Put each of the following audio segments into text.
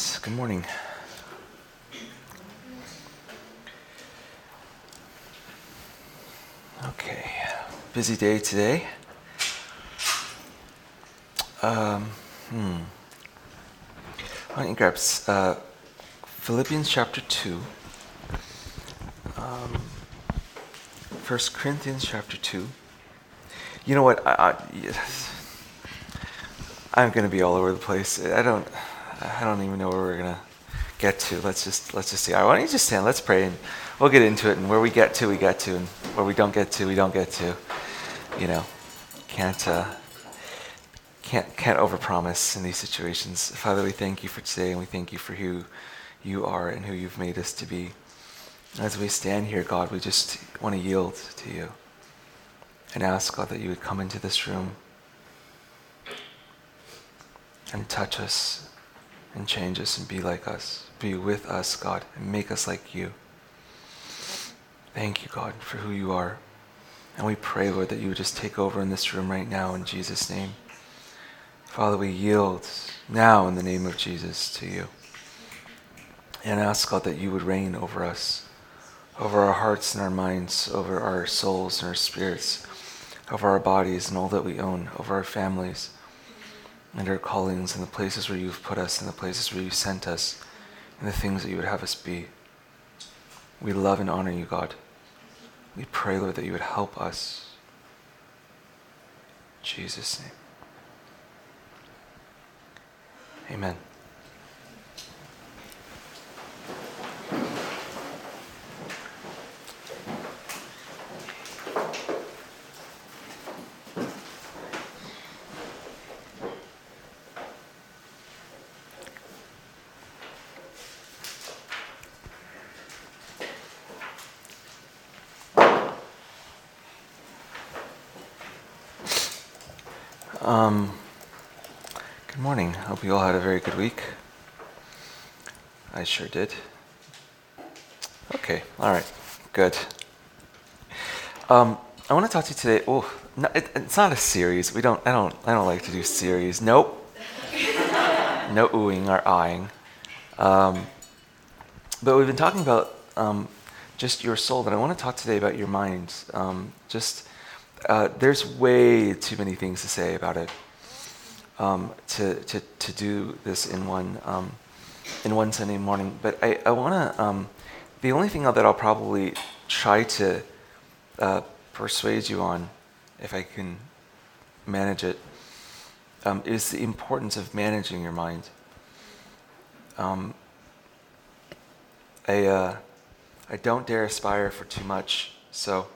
right, good morning. Okay, busy day today. Um, hmm. Why don't you grab uh, Philippians chapter 2, um, 1 Corinthians chapter 2. You know what? I, I, I'm going to be all over the place. I don't. I don't even know where we're gonna get to. Let's just let's just see. Why don't you just stand? Let's pray, and we'll get into it. And where we get to, we get to, and where we don't get to, we don't get to. You know, can't uh, can't can't overpromise in these situations. Father, we thank you for today, and we thank you for who you are and who you've made us to be. As we stand here, God, we just want to yield to you and ask God that you would come into this room and touch us and change us and be like us. Be with us, God, and make us like you. Thank you, God, for who you are. And we pray, Lord, that you would just take over in this room right now in Jesus' name. Father, we yield now in the name of Jesus to you. And ask, God, that you would reign over us, over our hearts and our minds, over our souls and our spirits, over our bodies and all that we own, over our families and our callings and the places where you've put us and the places where you've sent us and the things that you would have us be. We love and honor you, God. We pray, Lord, that you would help us. In Jesus' name. Amen. Um, good morning. Hope you all had a very good week. I sure did. Okay, all right, good. Um, I want to talk to you today. Oh, no, it, it's not a series. We don't. I don't. I don't like to do series. Nope. no oohing or eyeing. Um, but we've been talking about um, just your soul. But I want to talk today about your mind. Um, just uh, there's way too many things to say about it um, to, to, to do this in one, um, in one Sunday morning. But I, I want to, um, the only thing that I'll probably try to uh, persuade you on, if I can manage it, um, is the importance of managing your mind. Um, I, uh, I don't dare aspire for too much, so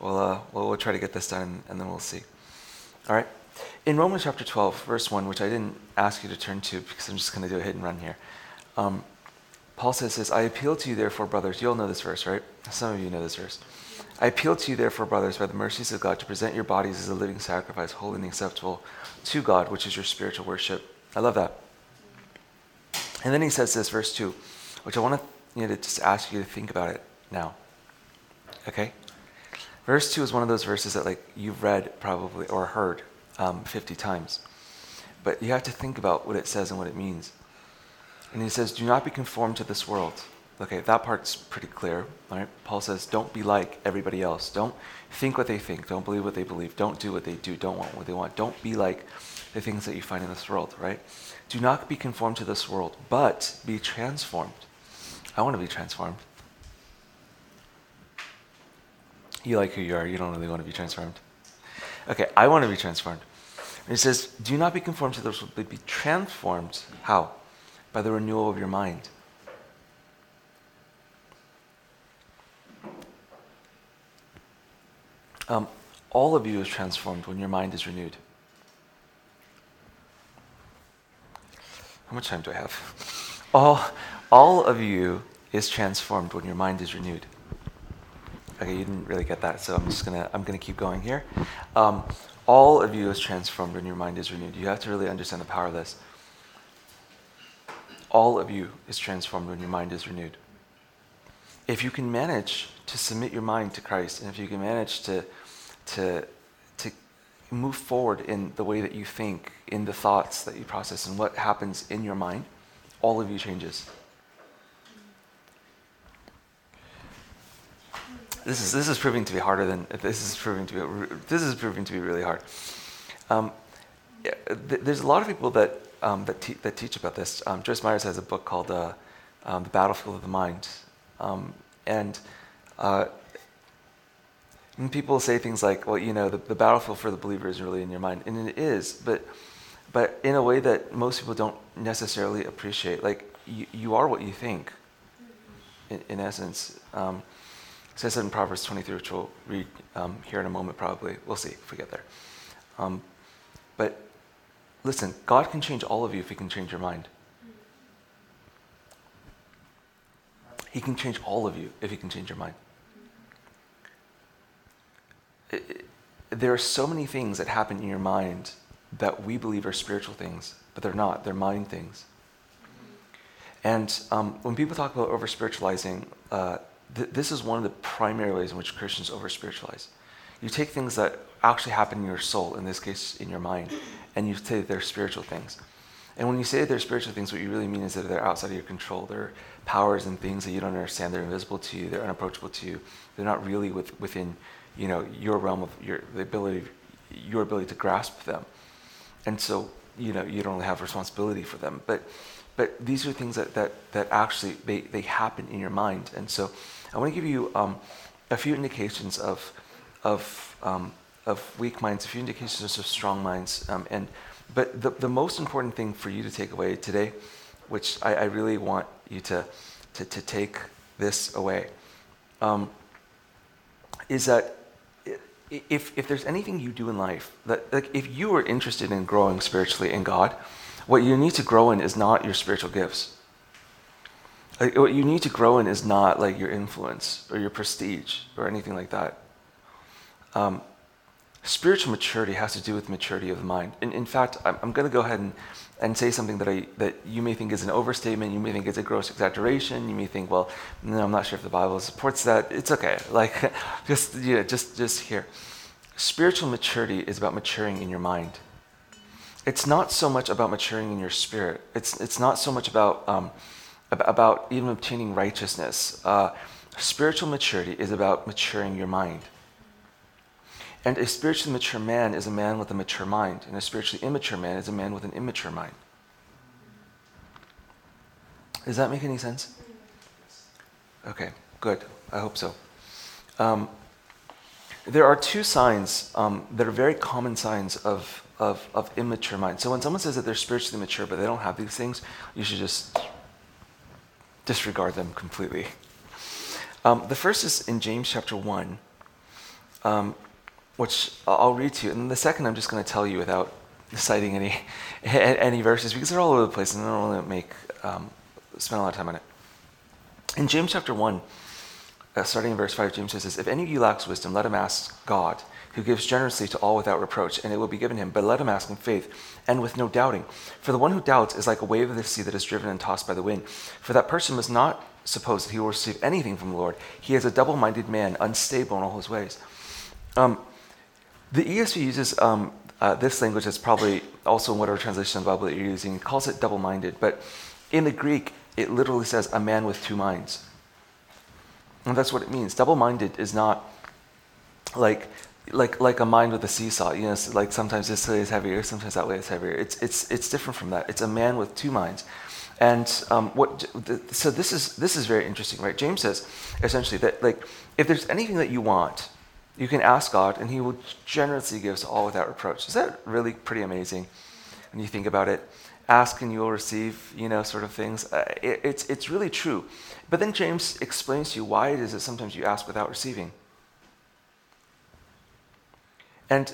We'll, uh, we'll, we'll try to get this done and then we'll see. All right. In Romans chapter 12, verse 1, which I didn't ask you to turn to because I'm just going to do a hit and run here, um, Paul says this I appeal to you, therefore, brothers. You all know this verse, right? Some of you know this verse. I appeal to you, therefore, brothers, by the mercies of God, to present your bodies as a living sacrifice, holy and acceptable to God, which is your spiritual worship. I love that. And then he says this, verse 2, which I want to, you know, to just ask you to think about it now. Okay? Verse 2 is one of those verses that like you've read probably or heard um, 50 times. But you have to think about what it says and what it means. And he says, Do not be conformed to this world. Okay, that part's pretty clear, right? Paul says, Don't be like everybody else. Don't think what they think. Don't believe what they believe. Don't do what they do. Don't want what they want. Don't be like the things that you find in this world, right? Do not be conformed to this world, but be transformed. I want to be transformed. You like who you are. You don't really want to be transformed. Okay, I want to be transformed. And it says, Do not be conformed to this but be transformed. How? By the renewal of your mind. Um, all of you is transformed when your mind is renewed. How much time do I have? All, all of you is transformed when your mind is renewed. Okay, you didn't really get that, so I'm just gonna I'm gonna keep going here. Um, all of you is transformed when your mind is renewed. You have to really understand the power of this. All of you is transformed when your mind is renewed. If you can manage to submit your mind to Christ, and if you can manage to to to move forward in the way that you think, in the thoughts that you process, and what happens in your mind, all of you changes. This is this is proving to be harder than this is proving to be this is proving to be really hard. Um, th- there's a lot of people that um, that, te- that teach about this. Um, Joyce Myers has a book called uh, um, "The Battlefield of the Mind," um, and uh, people say things like, "Well, you know, the, the battlefield for the believer is really in your mind," and it is, but but in a way that most people don't necessarily appreciate. Like you, you are what you think. In, in essence. Um, so I said in Proverbs 23, which we'll read um, here in a moment probably. We'll see if we get there. Um, but listen, God can change all of you if He can change your mind. He can change all of you if He can change your mind. It, it, there are so many things that happen in your mind that we believe are spiritual things, but they're not. They're mind things. And um, when people talk about over spiritualizing, uh, th- this is one of the primary ways in which Christians over spiritualize. You take things that actually happen in your soul, in this case in your mind, and you say they're spiritual things. And when you say they're spiritual things, what you really mean is that they're outside of your control. They're powers and things that you don't understand. They're invisible to you. They're unapproachable to you. They're not really with, within, you know, your realm of your the ability, your ability to grasp them. And so, you know, you don't really have responsibility for them. But, but these are things that, that, that actually they, they happen in your mind. And so, I want to give you um, a few indications of, of, um, of weak minds, a few indications of strong minds. Um, and, but the, the most important thing for you to take away today, which I, I really want you to, to, to take this away, um, is that if, if there's anything you do in life, that like if you are interested in growing spiritually in God, what you need to grow in is not your spiritual gifts. Like, what you need to grow in is not like your influence or your prestige or anything like that. Um, spiritual maturity has to do with maturity of the mind. In, in fact, I'm, I'm going to go ahead and, and say something that, I, that you may think is an overstatement. You may think it's a gross exaggeration. You may think, well, no, I'm not sure if the Bible supports that. It's okay. Like, just, you know, just, just here. Spiritual maturity is about maturing in your mind. It's not so much about maturing in your spirit. It's, it's not so much about um, about even obtaining righteousness. Uh, spiritual maturity is about maturing your mind. And a spiritually mature man is a man with a mature mind, and a spiritually immature man is a man with an immature mind. Does that make any sense? Okay, good. I hope so. Um, there are two signs um, that are very common signs of, of, of immature mind. So when someone says that they're spiritually mature but they don't have these things, you should just disregard them completely. Um, the first is in James chapter 1, um, which I'll read to you. And the second, I'm just going to tell you without citing any, any verses because they're all over the place and I don't want really to make, um, spend a lot of time on it. In James chapter 1, uh, starting in verse 5, James says If any of you lacks wisdom, let him ask God who gives generously to all without reproach, and it will be given him. But let him ask in faith, and with no doubting. For the one who doubts is like a wave of the sea that is driven and tossed by the wind. For that person must not suppose that he will receive anything from the Lord. He is a double minded man, unstable in all his ways. Um, the ESV uses um, uh, this language that's probably also in whatever translation of the Bible that you're using. It calls it double minded. But in the Greek, it literally says a man with two minds. And that's what it means. Double minded is not like like like a mind with a seesaw. You know, like sometimes this way is heavier, sometimes that way is heavier. It's it's it's different from that. It's a man with two minds. And um, what so this is this is very interesting, right? James says essentially that like if there's anything that you want, you can ask God, and He will generously give us all without reproach. Is that really pretty amazing? When you think about it, ask and you will receive, you know, sort of things. Uh, it, it's it's really true. But then James explains to you why it is that sometimes you ask without receiving. And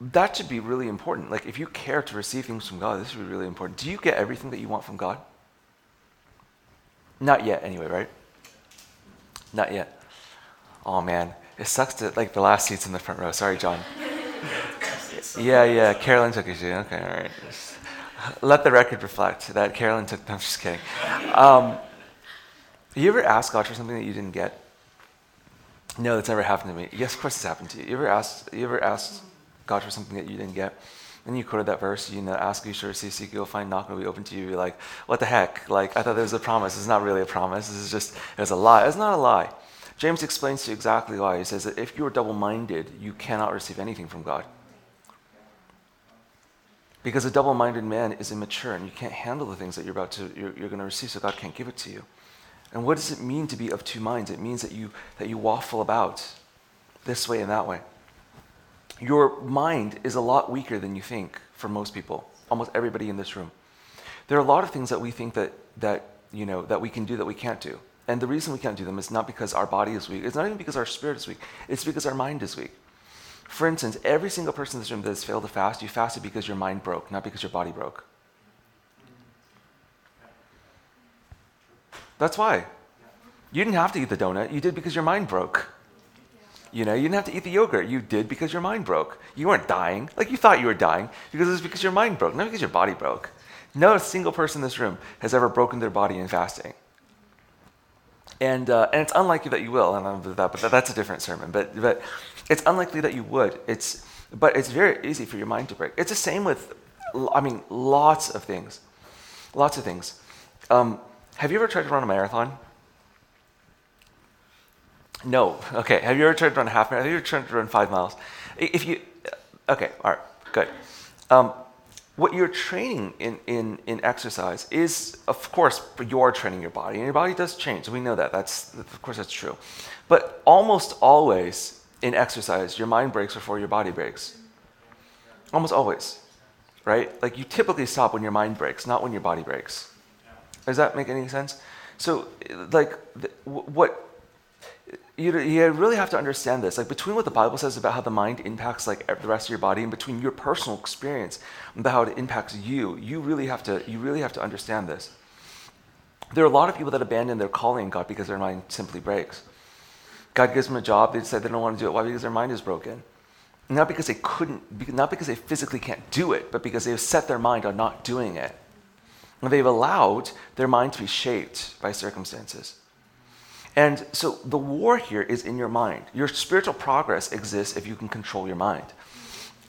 that should be really important. Like, if you care to receive things from God, this should be really important. Do you get everything that you want from God? Not yet, anyway, right? Not yet. Oh man, it sucks to like the last seats in the front row. Sorry, John. yeah, yeah. Carolyn took his seat. Okay, all right. Let the record reflect that Carolyn took. No, I'm just kidding. Um, you ever ask God for something that you didn't get? No, that's never happened to me. Yes, of course it's happened to you. You ever asked, you ever asked God for something that you didn't get? And you quoted that verse, you know, ask you sure see, seek you'll find, knock will be open to you. You're like, what the heck? Like, I thought there was a promise. It's not really a promise. This is just, it's a lie. It's not a lie. James explains to you exactly why. He says that if you're double minded, you cannot receive anything from God. Because a double minded man is immature and you can't handle the things that you're about to, you're, you're going to receive, so God can't give it to you. And what does it mean to be of two minds? It means that you, that you waffle about this way and that way. Your mind is a lot weaker than you think for most people, almost everybody in this room. There are a lot of things that we think that, that, you know, that we can do that we can't do. And the reason we can't do them is not because our body is weak. It's not even because our spirit is weak. It's because our mind is weak. For instance, every single person in this room that has failed to fast, you fasted because your mind broke, not because your body broke. That's why. You didn't have to eat the donut. You did because your mind broke. You know, you didn't have to eat the yogurt. You did because your mind broke. You weren't dying. Like you thought you were dying because it was because your mind broke, not because your body broke. No single person in this room has ever broken their body in fasting. And, uh, and it's unlikely that you will, and I'm that, but that's a different sermon. But, but it's unlikely that you would. It's, but it's very easy for your mind to break. It's the same with, I mean, lots of things. Lots of things. Um, have you ever tried to run a marathon? No. Okay. Have you ever tried to run a half marathon? Have you ever tried to run five miles? If you, okay, all right, good. Um, what you're training in, in, in exercise is, of course, you're training your body, and your body does change. We know that. That's, of course, that's true. But almost always in exercise, your mind breaks before your body breaks. Almost always, right? Like you typically stop when your mind breaks, not when your body breaks. Does that make any sense? So, like, what you, you really have to understand this. Like between what the Bible says about how the mind impacts like the rest of your body, and between your personal experience about how it impacts you, you really have to you really have to understand this. There are a lot of people that abandon their calling God because their mind simply breaks. God gives them a job, they decide they don't want to do it. Why? Because their mind is broken. Not because they couldn't, not because they physically can't do it, but because they've set their mind on not doing it. And they've allowed their mind to be shaped by circumstances. And so the war here is in your mind. Your spiritual progress exists if you can control your mind.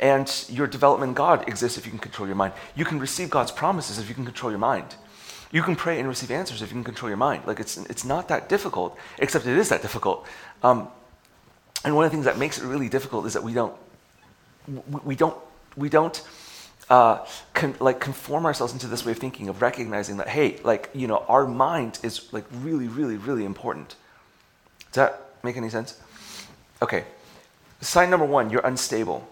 And your development in God exists if you can control your mind. You can receive God's promises if you can control your mind. You can pray and receive answers if you can control your mind. Like it's, it's not that difficult, except it is that difficult. Um, and one of the things that makes it really difficult is that we don't, we don't, we don't uh, con- like conform ourselves into this way of thinking of recognizing that hey like you know our mind is like really really really important does that make any sense okay sign number one you're unstable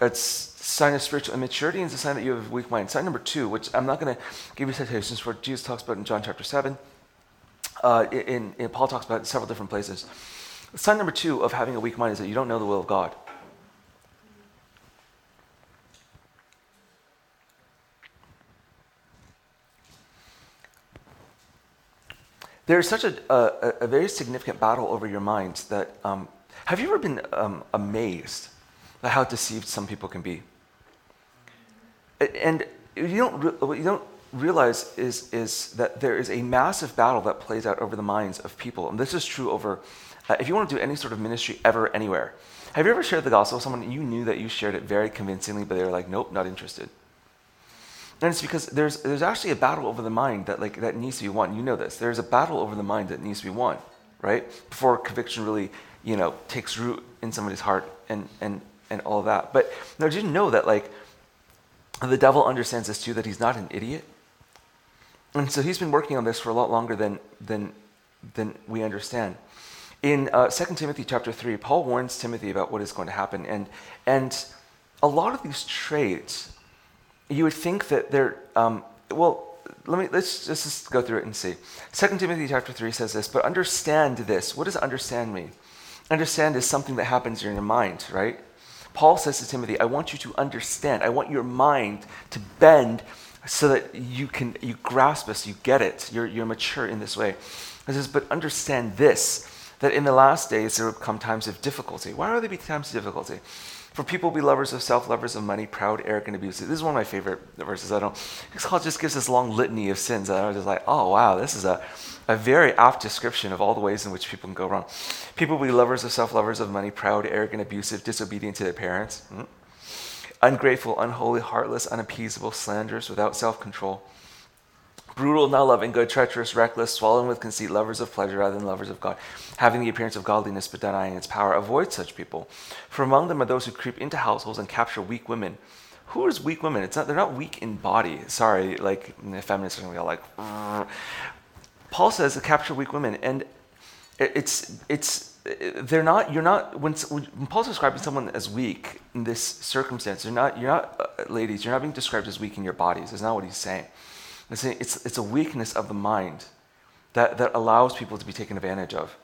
it's sign of spiritual immaturity and it's a sign that you have a weak mind. Sign number two which i'm not going to give you citations for jesus talks about in john chapter 7 uh, in, in paul talks about several different places. Sign number two of having a weak mind is that you don't know the will of god. There's such a, a, a, very significant battle over your mind that um, have you ever been um, amazed how deceived some people can be? And you don't, what you don't realize is, is that there is a massive battle that plays out over the minds of people. And this is true over, uh, if you want to do any sort of ministry ever, anywhere. Have you ever shared the gospel with someone you knew that you shared it very convincingly, but they were like, nope, not interested? And it's because there's, there's actually a battle over the mind that, like, that needs to be won. You know this. There's a battle over the mind that needs to be won, right? Before conviction really, you know, takes root in somebody's heart and, and, and all that. But now, did you know that, like, the devil understands this too, that he's not an idiot? And so he's been working on this for a lot longer than, than, than we understand. In uh, 2 Timothy chapter 3, Paul warns Timothy about what is going to happen. And, and a lot of these traits you would think that they're, um, well, let me, let's, let's just go through it and see. 2 Timothy chapter 3 says this, but understand this. What does understand mean? Understand is something that happens in your mind, right? Paul says to Timothy, I want you to understand. I want your mind to bend so that you can you grasp this, you get it, you're, you're mature in this way. He says, but understand this, that in the last days there will come times of difficulty. Why are there be times of difficulty? For people be lovers of self, lovers of money, proud, arrogant, abusive. This is one of my favorite verses. I don't. Paul just gives this long litany of sins. And I was just like, oh wow, this is a, a very apt description of all the ways in which people can go wrong. People be lovers of self, lovers of money, proud, arrogant, abusive, disobedient to their parents. Mm-hmm. ungrateful, unholy, heartless, unappeasable, slanderous, without self control, brutal, not loving good, treacherous, reckless, swallowing with conceit, lovers of pleasure rather than lovers of God, having the appearance of godliness but denying its power. Avoid such people. For among them are those who creep into households and capture weak women. Who is weak women? It's not, they're not weak in body. Sorry, like feminists are to be all like. Paul says to capture weak women, and it's it's they're not you're not when, when paul's describing someone as weak in this circumstance you're not you're not uh, ladies you're not being described as weak in your bodies that's not what he's saying it's, it's, a weakness of the mind that, that allows people to be taken advantage of.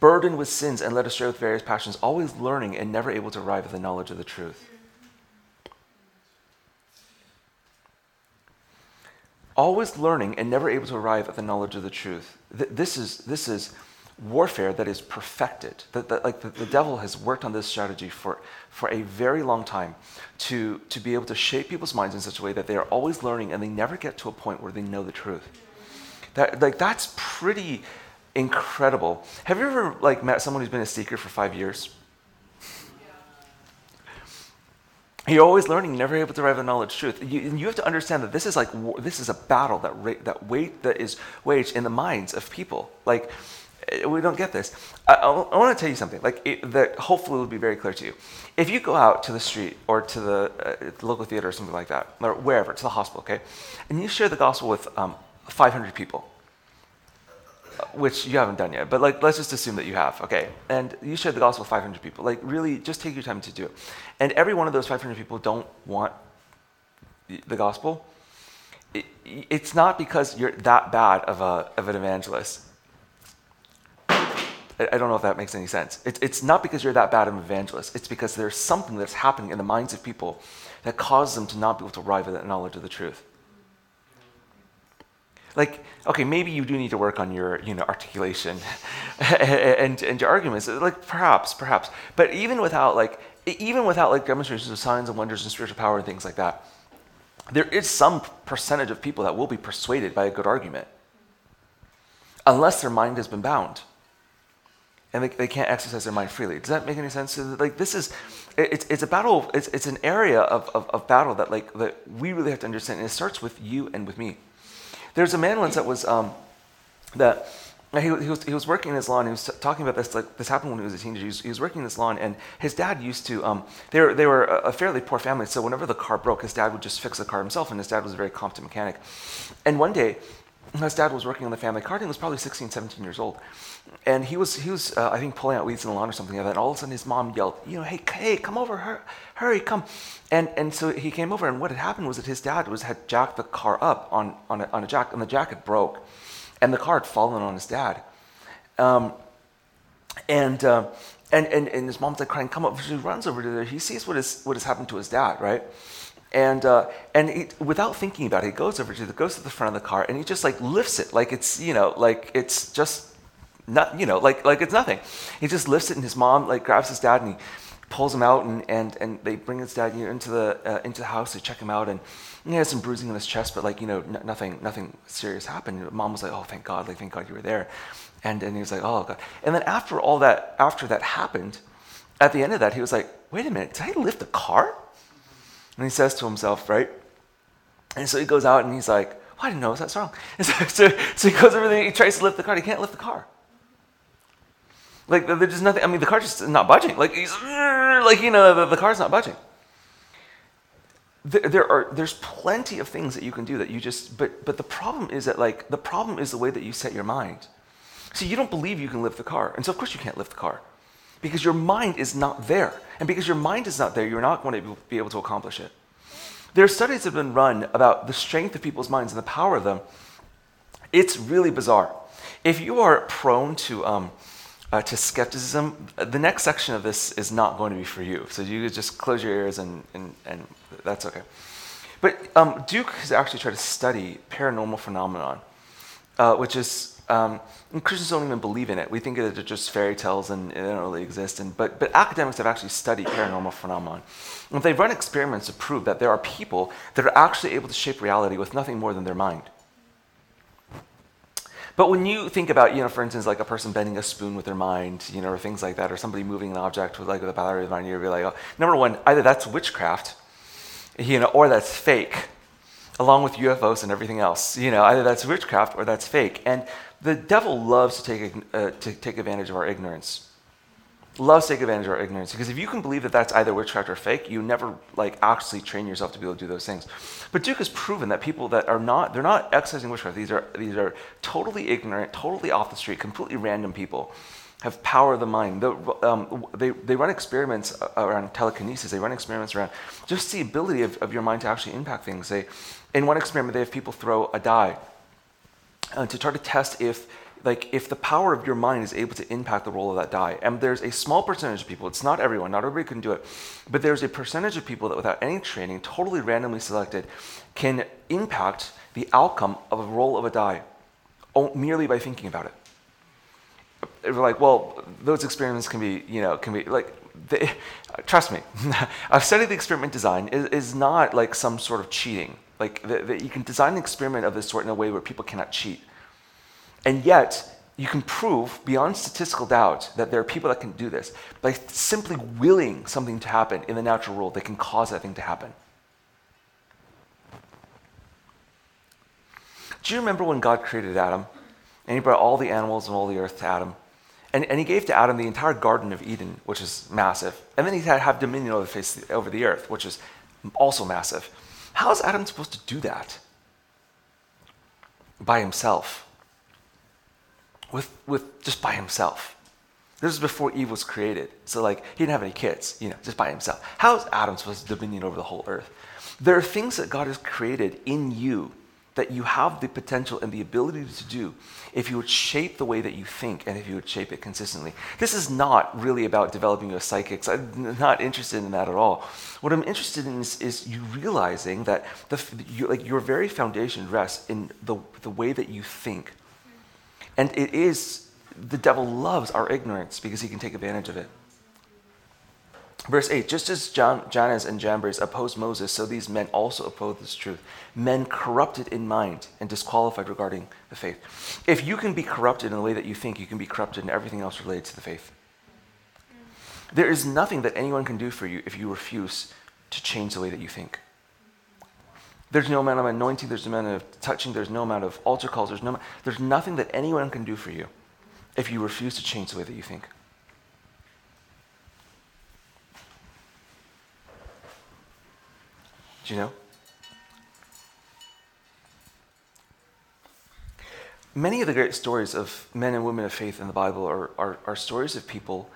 Burdened with sins and led astray with various passions always learning and never able to arrive at the knowledge of the truth. Always learning and never able to arrive at the knowledge of the truth. This is this is warfare that is perfected. That, that like the, the, devil has worked on this strategy for, for a very long time to, to be able to shape people's minds in such a way that they are always learning and they never get to a point where they know the truth. That, like, that's pretty incredible. Have you ever like met someone who's been a seeker for five years? You're always learning, You're never able to arrive at knowledge truth. You, you have to understand that this is like this is a battle that ra- that wait that is waged in the minds of people. Like we don't get this. I, I, I want to tell you something, like it, that hopefully will be very clear to you. If you go out to the street or to the, uh, the local theater or something like that, or wherever, to the hospital, okay, and you share the gospel with um, 500 people, uh, which you haven't done yet, but like let's just assume that you have, okay, and you share the gospel with 500 people. Like really, just take your time to do it. And every one of those 500 people don't want the gospel. It, it's not because you're that bad of, a, of an evangelist I don't know if that makes any sense. It's, it's not because you're that bad of an evangelist. It's because there's something that's happening in the minds of people that causes them to not be able to arrive at that knowledge of the truth. Like, okay, maybe you do need to work on your, you know, articulation and, and your arguments. Like, perhaps, perhaps. But even without, like, even without, like, demonstrations of signs and wonders and spiritual power and things like that, there is some percentage of people that will be persuaded by a good argument unless their mind has been bound and they, they can't exercise their mind freely. Does that make any sense? Like this is, it's, it's a battle. It's, it's an area of, of, of, battle that like that we really have to understand. And it starts with you and with me. There's a man once that was um, that he, he, was, he was working in his lawn. He was talking about this like this happened when he was a teenager. He was, he was working in his lawn, and his dad used to. Um, they were they were a fairly poor family, so whenever the car broke, his dad would just fix the car himself. And his dad was a very competent mechanic. And one day, his dad was working on the family car, and he was probably 16, 17 years old and he was he was uh, I think pulling out weeds in the lawn or something like that. And all of a sudden his mom yelled, you know, hey hey, come over, hurry, hurry, come. And and so he came over, and what had happened was that his dad was had jacked the car up on on a, on a jack, and the jack had broke, and the car had fallen on his dad. Um, and, uh, and and and his mom's like crying, come up. She runs over to there. He sees what is what has happened to his dad, right? And uh, and he, without thinking about it, he goes over to the goes to the front of the car, and he just like lifts it like it's you know like it's just not, you know, like, like it's nothing. He just lifts it, and his mom like grabs his dad and he pulls him out, and, and, and they bring his dad into the uh, into the house to check him out, and he has some bruising on his chest, but like you know, n- nothing nothing serious happened. Mom was like, "Oh, thank God! Like, thank God you were there," and and he was like, "Oh God!" And then after all that, after that happened, at the end of that, he was like, "Wait a minute, did I lift the car?" And he says to himself, right? And so he goes out and he's like, well, I didn't know that's wrong. And so, so, so he goes over there, he tries to lift the car, he can't lift the car. Like there's just nothing. I mean, the car's just not budging. Like he's like you know the, the car's not budging. There, there, are there's plenty of things that you can do that you just but but the problem is that like the problem is the way that you set your mind. See, you don't believe you can lift the car, and so of course you can't lift the car because your mind is not there, and because your mind is not there, you're not going to be able to accomplish it. There are studies that have been run about the strength of people's minds and the power of them. It's really bizarre. If you are prone to um, uh, to skepticism, the next section of this is not going to be for you. So you just close your ears and, and, and that's okay. But um, Duke has actually tried to study paranormal phenomenon, uh, which is, um, Christians don't even believe in it. We think that they're just fairy tales and they don't really exist. And, but, but academics have actually studied paranormal phenomenon. And they've run experiments to prove that there are people that are actually able to shape reality with nothing more than their mind. But when you think about, you know, for instance, like a person bending a spoon with their mind, you know, or things like that, or somebody moving an object with like with a battery of the mind, you'd be like, oh, number one, either that's witchcraft, you know, or that's fake, along with UFOs and everything else. You know, either that's witchcraft or that's fake. And the devil loves to take uh, to take advantage of our ignorance loves to take advantage of our ignorance because if you can believe that that's either witchcraft or fake, you never like actually train yourself to be able to do those things. But Duke has proven that people that are not they're not exercising witchcraft. These are these are totally ignorant, totally off the street, completely random people have power of the mind. The, um, they, they run experiments around telekinesis. They run experiments around just the ability of, of your mind to actually impact things. They, in one experiment, they have people throw a die uh, to try to test if like if the power of your mind is able to impact the roll of that die and there's a small percentage of people it's not everyone not everybody can do it but there's a percentage of people that without any training totally randomly selected can impact the outcome of a roll of a die merely by thinking about it. We're like well those experiments can be you know can be like they, trust me i've studied the experiment design is, is not like some sort of cheating. Like the, the, you can design an experiment of this sort in a way where people cannot cheat and yet, you can prove beyond statistical doubt that there are people that can do this. By simply willing something to happen in the natural world, they can cause that thing to happen. Do you remember when God created Adam? And he brought all the animals and all the earth to Adam. And, and he gave to Adam the entire Garden of Eden, which is massive. And then he had have dominion over the, face, over the earth, which is also massive. How is Adam supposed to do that? By himself with, with just by himself. This is before Eve was created. So, like, he didn't have any kids, you know, just by himself. How is Adam supposed to dominion over the whole earth? There are things that God has created in you that you have the potential and the ability to do if you would shape the way that you think and if you would shape it consistently. This is not really about developing your psychics. I'm not interested in that at all. What I'm interested in is, is you realizing that the, you, like your very foundation rests in the, the way that you think and it is, the devil loves our ignorance because he can take advantage of it. Verse 8 Just as John, Jannes and Jambres opposed Moses, so these men also oppose this truth. Men corrupted in mind and disqualified regarding the faith. If you can be corrupted in the way that you think, you can be corrupted in everything else related to the faith. There is nothing that anyone can do for you if you refuse to change the way that you think. There's no amount of anointing, there's no amount of touching, there's no amount of altar calls, there's, no, there's nothing that anyone can do for you if you refuse to change the way that you think. Do you know? Many of the great stories of men and women of faith in the Bible are, are, are stories of people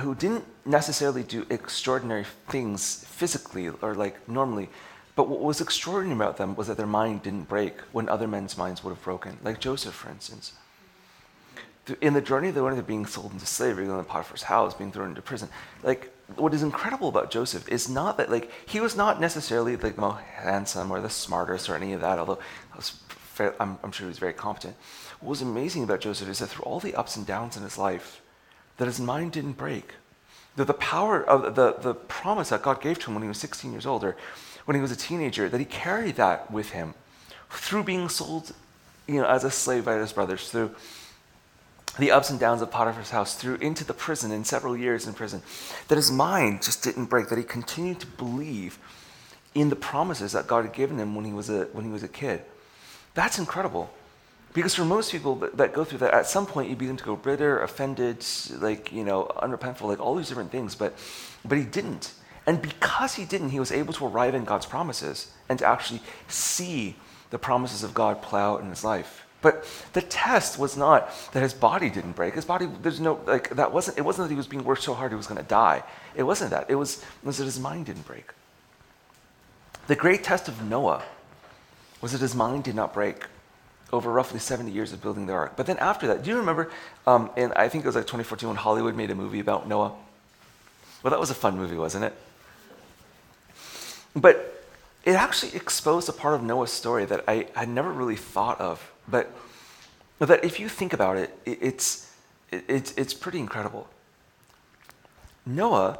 who didn't necessarily do extraordinary things physically or like normally, but what was extraordinary about them was that their mind didn't break when other men's minds would have broken, like Joseph, for instance. In the journey they went into being sold into slavery, going to Potiphar's house, being thrown into prison, like what is incredible about Joseph is not that like he was not necessarily like the most handsome or the smartest or any of that, although fair, I'm, I'm sure he was very competent. What was amazing about Joseph is that through all the ups and downs in his life, that his mind didn't break. That the power of the, the promise that God gave to him when he was 16 years old, or when he was a teenager, that he carried that with him through being sold you know, as a slave by his brothers, through the ups and downs of Potiphar's house, through into the prison in several years in prison, that his mind just didn't break, that he continued to believe in the promises that God had given him when he was a, when he was a kid. That's incredible. Because for most people that, that, go through that, at some point you begin to go bitter, offended, like, you know, unrepentful, like all these different things. But, but he didn't. And because he didn't, he was able to arrive in God's promises and to actually see the promises of God play out in his life. But the test was not that his body didn't break. His body, there's no, like, that wasn't, it wasn't that he was being worked so hard he was going to die. It wasn't that. It was, it was that his mind didn't break. The great test of Noah was that his mind did not break over roughly 70 years of building the ark. But then after that, do you remember, um, and I think it was like 2014 when Hollywood made a movie about Noah? Well, that was a fun movie, wasn't it? But it actually exposed a part of Noah's story that I had never really thought of. But that if you think about it, it's, it's, it's pretty incredible. Noah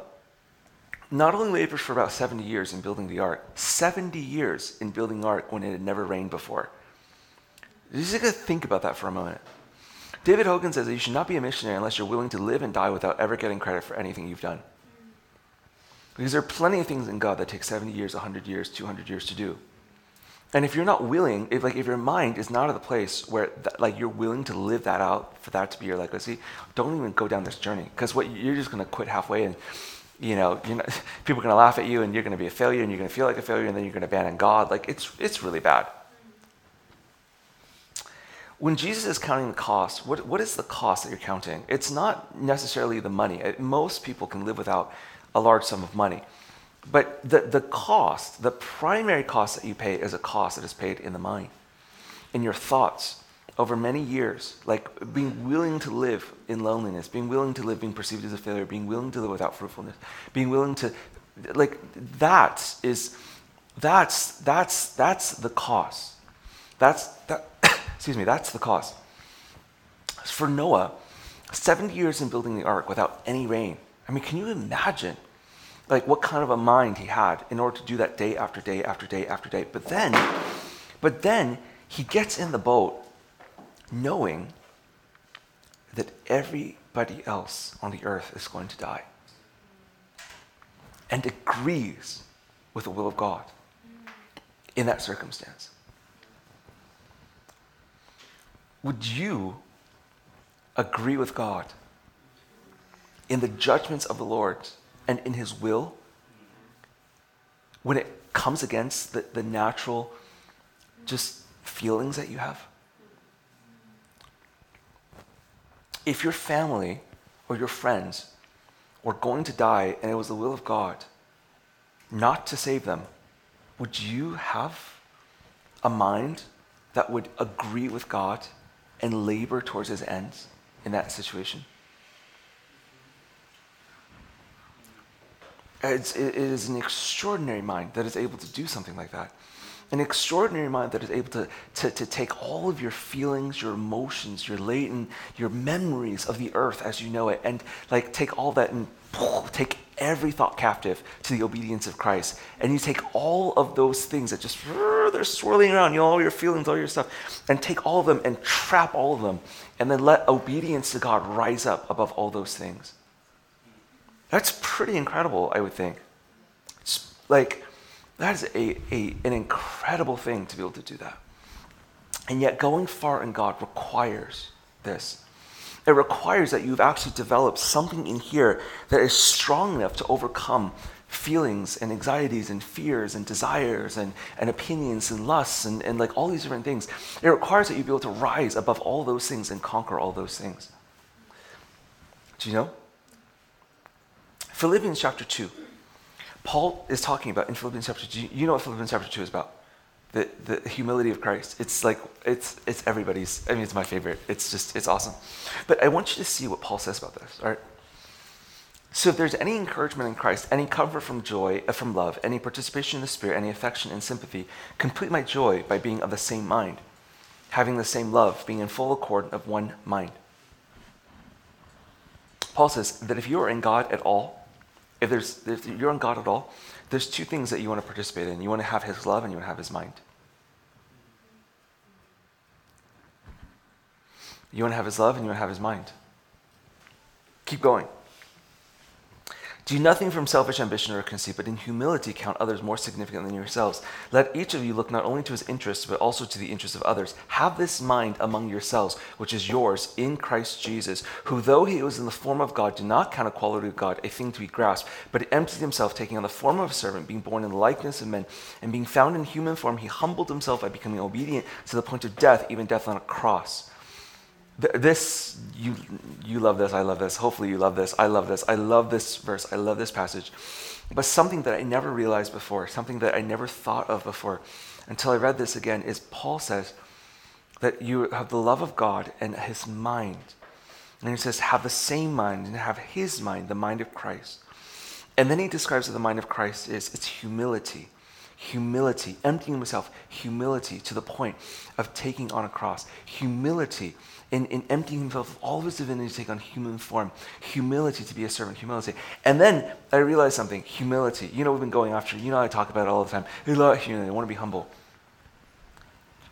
not only labored for about 70 years in building the ark, 70 years in building the ark when it had never rained before. Just gotta think about that for a moment. David Hogan says that you should not be a missionary unless you're willing to live and die without ever getting credit for anything you've done. Because there are plenty of things in God that take 70 years, 100 years, 200 years to do. And if you're not willing, if like if your mind is not at the place where that, like you're willing to live that out for that to be your legacy, don't even go down this journey because what you're just gonna quit halfway and you know not, people are gonna laugh at you and you're gonna be a failure and you're gonna feel like a failure and then you're gonna abandon God. Like it's it's really bad. When Jesus is counting the cost, what, what is the cost that you're counting? It's not necessarily the money. Most people can live without a large sum of money. But the, the cost, the primary cost that you pay is a cost that is paid in the mind, in your thoughts over many years, like being willing to live in loneliness, being willing to live being perceived as a failure, being willing to live without fruitfulness, being willing to, like, that is, that's, that's, that's the cost. That's, that, excuse me, that's the cost. For Noah, 70 years in building the ark without any rain. I mean, can you imagine like what kind of a mind he had in order to do that day after day after day after day. But then, but then he gets in the boat knowing that everybody else on the earth is going to die and agrees with the will of God in that circumstance. Would you agree with God in the judgments of the Lord and in his will, when it comes against the, the natural just feelings that you have, if your family or your friends were going to die and it was the will of God not to save them, would you have a mind that would agree with God and labor towards his ends in that situation? It's, it is an extraordinary mind that is able to do something like that. An extraordinary mind that is able to, to, to take all of your feelings, your emotions, your latent, your memories of the earth as you know it, and like take all that and take every thought captive to the obedience of Christ. And you take all of those things that just they're swirling around, you know, all your feelings, all your stuff, and take all of them and trap all of them, and then let obedience to God rise up above all those things. That's pretty incredible, I would think. It's like, that is a, a, an incredible thing to be able to do that. And yet, going far in God requires this. It requires that you've actually developed something in here that is strong enough to overcome feelings and anxieties and fears and desires and, and opinions and lusts and, and like all these different things. It requires that you be able to rise above all those things and conquer all those things. Do you know? Philippians chapter 2. Paul is talking about in Philippians chapter 2. You know what Philippians chapter 2 is about? The, the humility of Christ. It's like, it's, it's everybody's, I mean, it's my favorite. It's just, it's awesome. But I want you to see what Paul says about this, all right? So if there's any encouragement in Christ, any comfort from joy, uh, from love, any participation in the Spirit, any affection and sympathy, complete my joy by being of the same mind, having the same love, being in full accord of one mind. Paul says that if you are in God at all, if, there's, if you're on God at all, there's two things that you want to participate in. You want to have His love and you want to have His mind. You want to have His love and you want to have His mind. Keep going. Do nothing from selfish ambition or conceit, but in humility count others more significant than yourselves. Let each of you look not only to his interests, but also to the interests of others. Have this mind among yourselves, which is yours in Christ Jesus, who, though he was in the form of God, did not count equality with God a thing to be grasped, but emptied himself, taking on the form of a servant, being born in the likeness of men, and being found in human form, he humbled himself by becoming obedient to the point of death, even death on a cross this you you love this i love this hopefully you love this i love this i love this verse i love this passage. But something that i never realized before something that i never thought of before until i read this again is paul says that you have the love of god and his mind. And he says have the same mind and have his mind the mind of christ. And then he describes that the mind of christ is it's humility humility emptying himself humility to the point of taking on a cross humility in, in emptying himself of all of his divinity to take on human form, humility to be a servant, humility. And then I realized something humility. You know, we've been going after, you know, I talk about it all the time. I love humility, I want to be humble.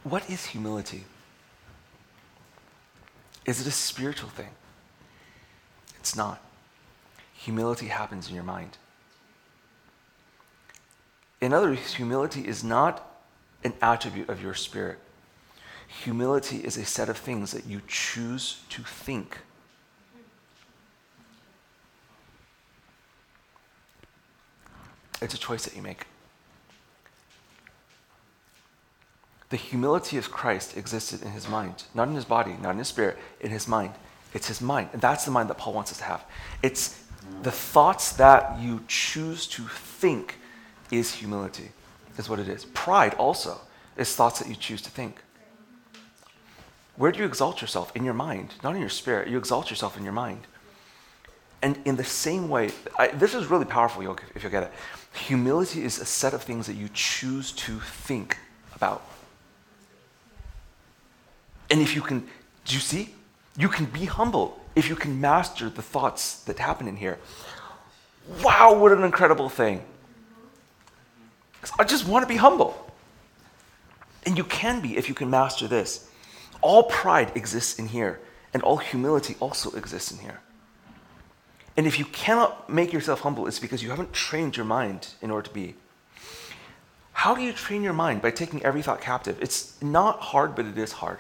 What is humility? Is it a spiritual thing? It's not. Humility happens in your mind. In other words, humility is not an attribute of your spirit. Humility is a set of things that you choose to think. It's a choice that you make. The humility of Christ existed in his mind, not in his body, not in his spirit, in his mind. It's his mind. And that's the mind that Paul wants us to have. It's the thoughts that you choose to think is humility, is what it is. Pride also is thoughts that you choose to think. Where do you exalt yourself? In your mind, not in your spirit. You exalt yourself in your mind. And in the same way, I, this is really powerful if you get it. Humility is a set of things that you choose to think about. And if you can, do you see? You can be humble if you can master the thoughts that happen in here. Wow, what an incredible thing. I just want to be humble. And you can be if you can master this. All pride exists in here, and all humility also exists in here. And if you cannot make yourself humble, it's because you haven't trained your mind in order to be. How do you train your mind? By taking every thought captive. It's not hard, but it is hard.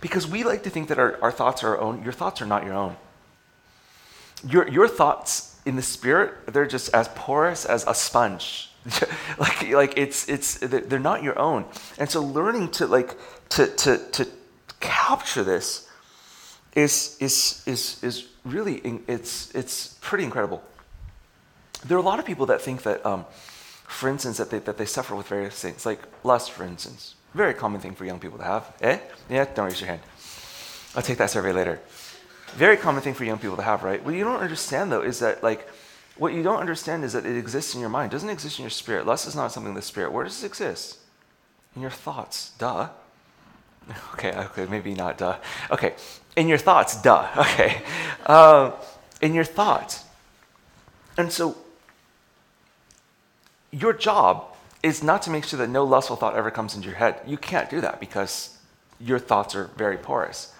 Because we like to think that our, our thoughts are our own. Your thoughts are not your own. Your, your thoughts in the spirit, they're just as porous as a sponge. like, like it's, it's, they're not your own. And so learning to like, to, to, to capture this is, is, is, is really, it's, it's pretty incredible. There are a lot of people that think that, um, for instance, that they, that they suffer with various things, like lust, for instance. Very common thing for young people to have. Eh? Yeah? Don't raise your hand. I'll take that survey later. Very common thing for young people to have, right? What you don't understand, though, is that, like, what you don't understand is that it exists in your mind. It doesn't exist in your spirit. Lust is not something in the spirit. Where does it exist? In your thoughts. Duh. Okay, okay, maybe not duh. Okay, in your thoughts, duh. Okay, um, in your thoughts. And so, your job is not to make sure that no lustful thought ever comes into your head. You can't do that because your thoughts are very porous.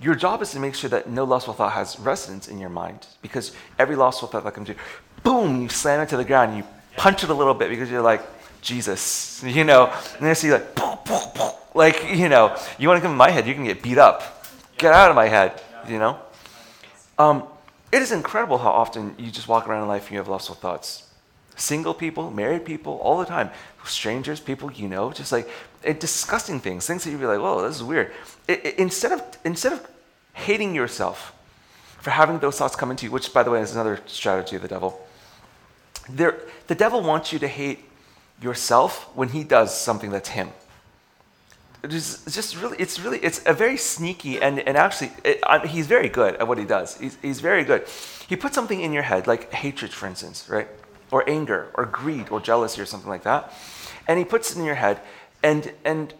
Your job is to make sure that no lustful thought has residence in your mind because every lustful thought that comes to you, boom, you slam it to the ground you punch it a little bit because you're like, Jesus, you know, and then see like, like, you know, you want to come in my head, you can get beat up. Get out of my head, you know? Um, it is incredible how often you just walk around in life and you have lustful thoughts. Single people, married people, all the time. Strangers, people you know, just like disgusting things, things that you'd be like, whoa, this is weird. It, it, instead, of, instead of hating yourself for having those thoughts come into you, which, by the way, is another strategy of the devil, there, the devil wants you to hate yourself when he does something that's him. It's just really, it's really, it's a very sneaky and, and actually, it, I, he's very good at what he does. He's, he's very good. He puts something in your head, like hatred, for instance, right? Or anger or greed or jealousy or something like that. And he puts it in your head, and, and,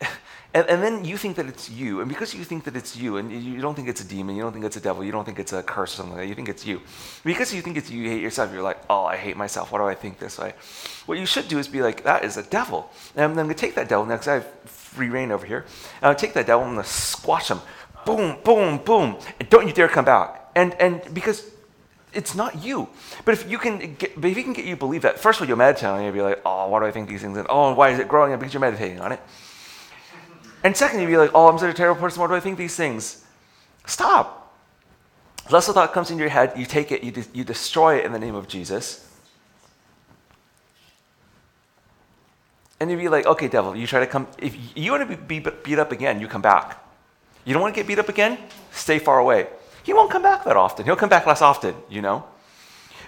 and, and then you think that it's you. And because you think that it's you, and you don't think it's a demon, you don't think it's a devil, you don't think it's a curse or something like that, you think it's you. Because you think it's you, you hate yourself, you're like, oh, I hate myself. Why do I think this way? What you should do is be like, that is a devil. And I'm going to take that devil next. I have free rein over here. And I'll take that devil and I'm going to squash him. Boom, boom, boom. And don't you dare come back. And, and because it's not you. But if you can get, but if he can get you believe that, first of all, you'll meditate on it. You'll be like, oh, why do I think these things? And oh, why is it growing? Because you're meditating on it. And second, you'll be like, oh, I'm such a terrible person. Why do I think these things? Stop. Less thought comes into your head, you take it, you, de- you destroy it in the name of Jesus. And you'd be like, okay, devil, you try to come. If you want to be beat up again, you come back. You don't want to get beat up again? Stay far away he won't come back that often. He'll come back less often, you know?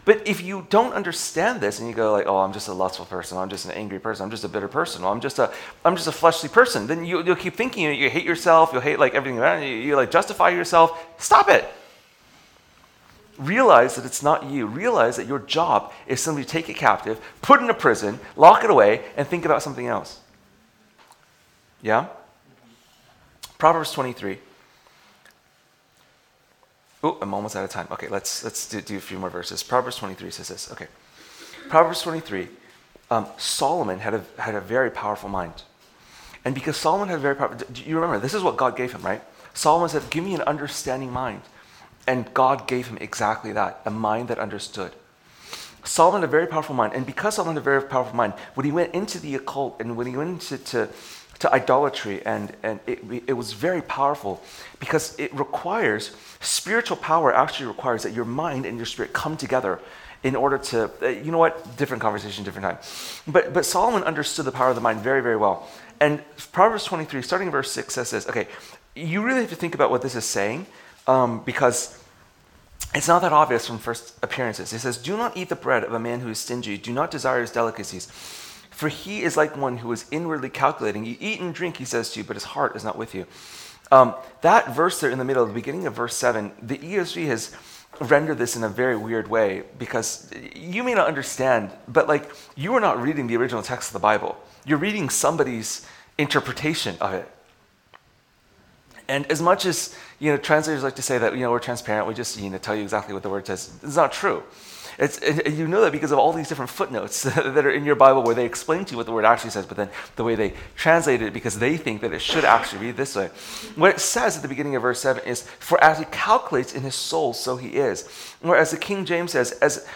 But if you don't understand this and you go like, oh, I'm just a lustful person, I'm just an angry person, I'm just a bitter person, I'm just a, I'm just a fleshly person, then you, will keep thinking you, you, hate yourself, you'll hate like everything around you, you like justify yourself. Stop it. Realize that it's not you. Realize that your job is simply to take it captive, put it in a prison, lock it away, and think about something else. Yeah? Proverbs 23. Oh, I'm almost out of time. Okay, let's let's do, do, a few more verses. Proverbs 23 says this. Okay, Proverbs 23. Um, Solomon had a had a very powerful mind, and because Solomon had a very powerful, do you remember this is what God gave him, right? Solomon said, Give me an understanding mind. And God gave him exactly that a mind that understood. Solomon had a very powerful mind. And because Solomon had a very powerful mind, when he went into the occult and when he went into to, to idolatry, and, and it, it was very powerful because it requires spiritual power, actually requires that your mind and your spirit come together in order to, uh, you know what, different conversation, different time. But, but Solomon understood the power of the mind very, very well. And Proverbs 23, starting in verse 6, says this okay, you really have to think about what this is saying um, because it's not that obvious from first appearances. He says, Do not eat the bread of a man who is stingy, do not desire his delicacies. For he is like one who is inwardly calculating. You eat and drink, he says to you, but his heart is not with you. Um, that verse there in the middle, the beginning of verse 7, the ESV has rendered this in a very weird way because you may not understand, but like you are not reading the original text of the Bible. You're reading somebody's interpretation of it. And as much as you know, translators like to say that you know we're transparent, we just you know tell you exactly what the word says. It's not true. It's, you know that because of all these different footnotes that are in your Bible where they explain to you what the word actually says, but then the way they translate it because they think that it should actually be this way. What it says at the beginning of verse 7 is, For as he calculates in his soul, so he is. Or as the King James says, as,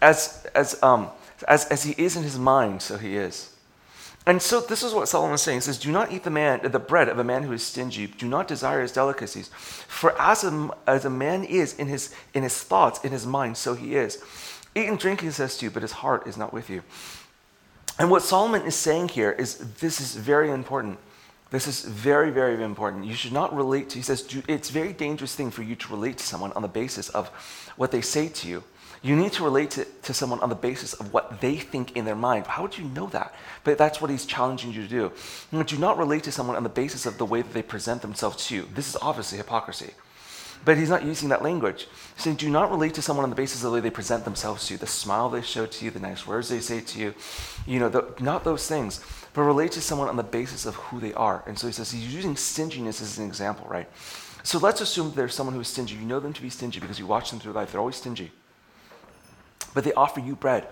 as, as, um, as, as he is in his mind, so he is. And so this is what Solomon is saying. He says, Do not eat the man the bread of a man who is stingy. Do not desire his delicacies. For as a, as a man is in his, in his thoughts, in his mind, so he is. Eat and drink, he says to you, but his heart is not with you. And what Solomon is saying here is this is very important. This is very, very important. You should not relate to, he says, it's very dangerous thing for you to relate to someone on the basis of what they say to you. You need to relate to, to someone on the basis of what they think in their mind. How would you know that? But that's what he's challenging you to do. You do not relate to someone on the basis of the way that they present themselves to you. This is obviously hypocrisy. But he's not using that language. He's saying, do not relate to someone on the basis of the way they present themselves to you, the smile they show to you, the nice words they say to you, you know, the, not those things, but relate to someone on the basis of who they are. And so he says he's using stinginess as an example, right? So let's assume there's someone who is stingy. You know them to be stingy because you watch them through life. They're always stingy but they offer you bread.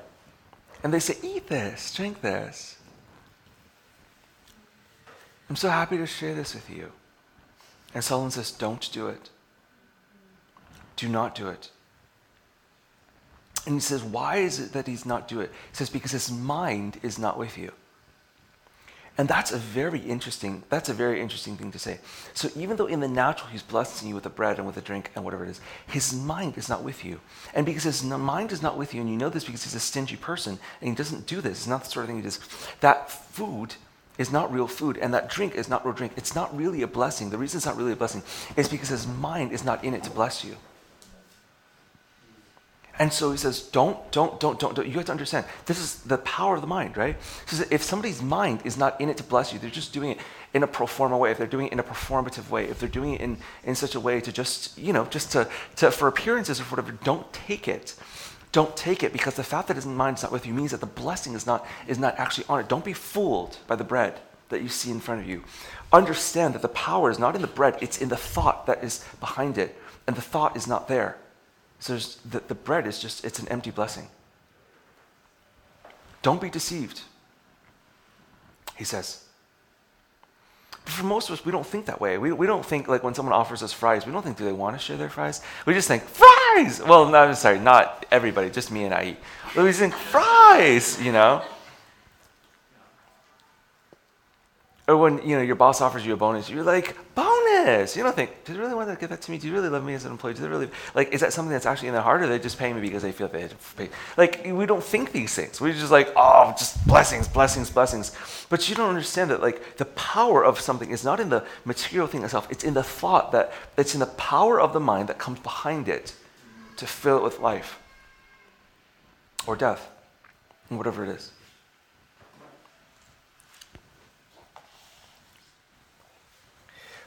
And they say, Eat this, drink this. I'm so happy to share this with you. And Solomon says, Don't do it. Do not do it. And he says, Why is it that he's not do it? He says, Because his mind is not with you. And that's a very interesting, that's a very interesting thing to say. So even though in the natural he's blessing you with the bread and with the drink and whatever it is, his mind is not with you. And because his mind is not with you, and you know this because he's a stingy person and he doesn't do this, it's not the sort of thing he does, that food is not real food and that drink is not real drink. It's not really a blessing. The reason it's not really a blessing is because his mind is not in it to bless you. And so he says, don't, don't, don't, don't, don't. You have to understand, this is the power of the mind, right? He says, if somebody's mind is not in it to bless you, they're just doing it in a pro forma way, if they're doing it in a performative way, if they're doing it in, in such a way to just, you know, just to, to, for appearances or whatever, don't take it. Don't take it because the fact that his mind is not with you means that the blessing is not, is not actually on it. Don't be fooled by the bread that you see in front of you. Understand that the power is not in the bread, it's in the thought that is behind it. And the thought is not there. So the, the bread is just, it's an empty blessing. Don't be deceived, he says. But for most of us, we don't think that way. We, we don't think like when someone offers us fries, we don't think, do they want to share their fries? We just think, fries! Well, no, I'm sorry, not everybody, just me and I eat. We just think, fries, you know? Or when you know your boss offers you a bonus, you're like, bonus. You don't think, do they really want to give that to me? Do you really love me as an employee? Do they really like? Is that something that's actually in their heart, or they just pay me because they feel they have to pay? Like we don't think these things. We're just like, oh, just blessings, blessings, blessings. But you don't understand that like the power of something is not in the material thing itself. It's in the thought that it's in the power of the mind that comes behind it to fill it with life or death, whatever it is.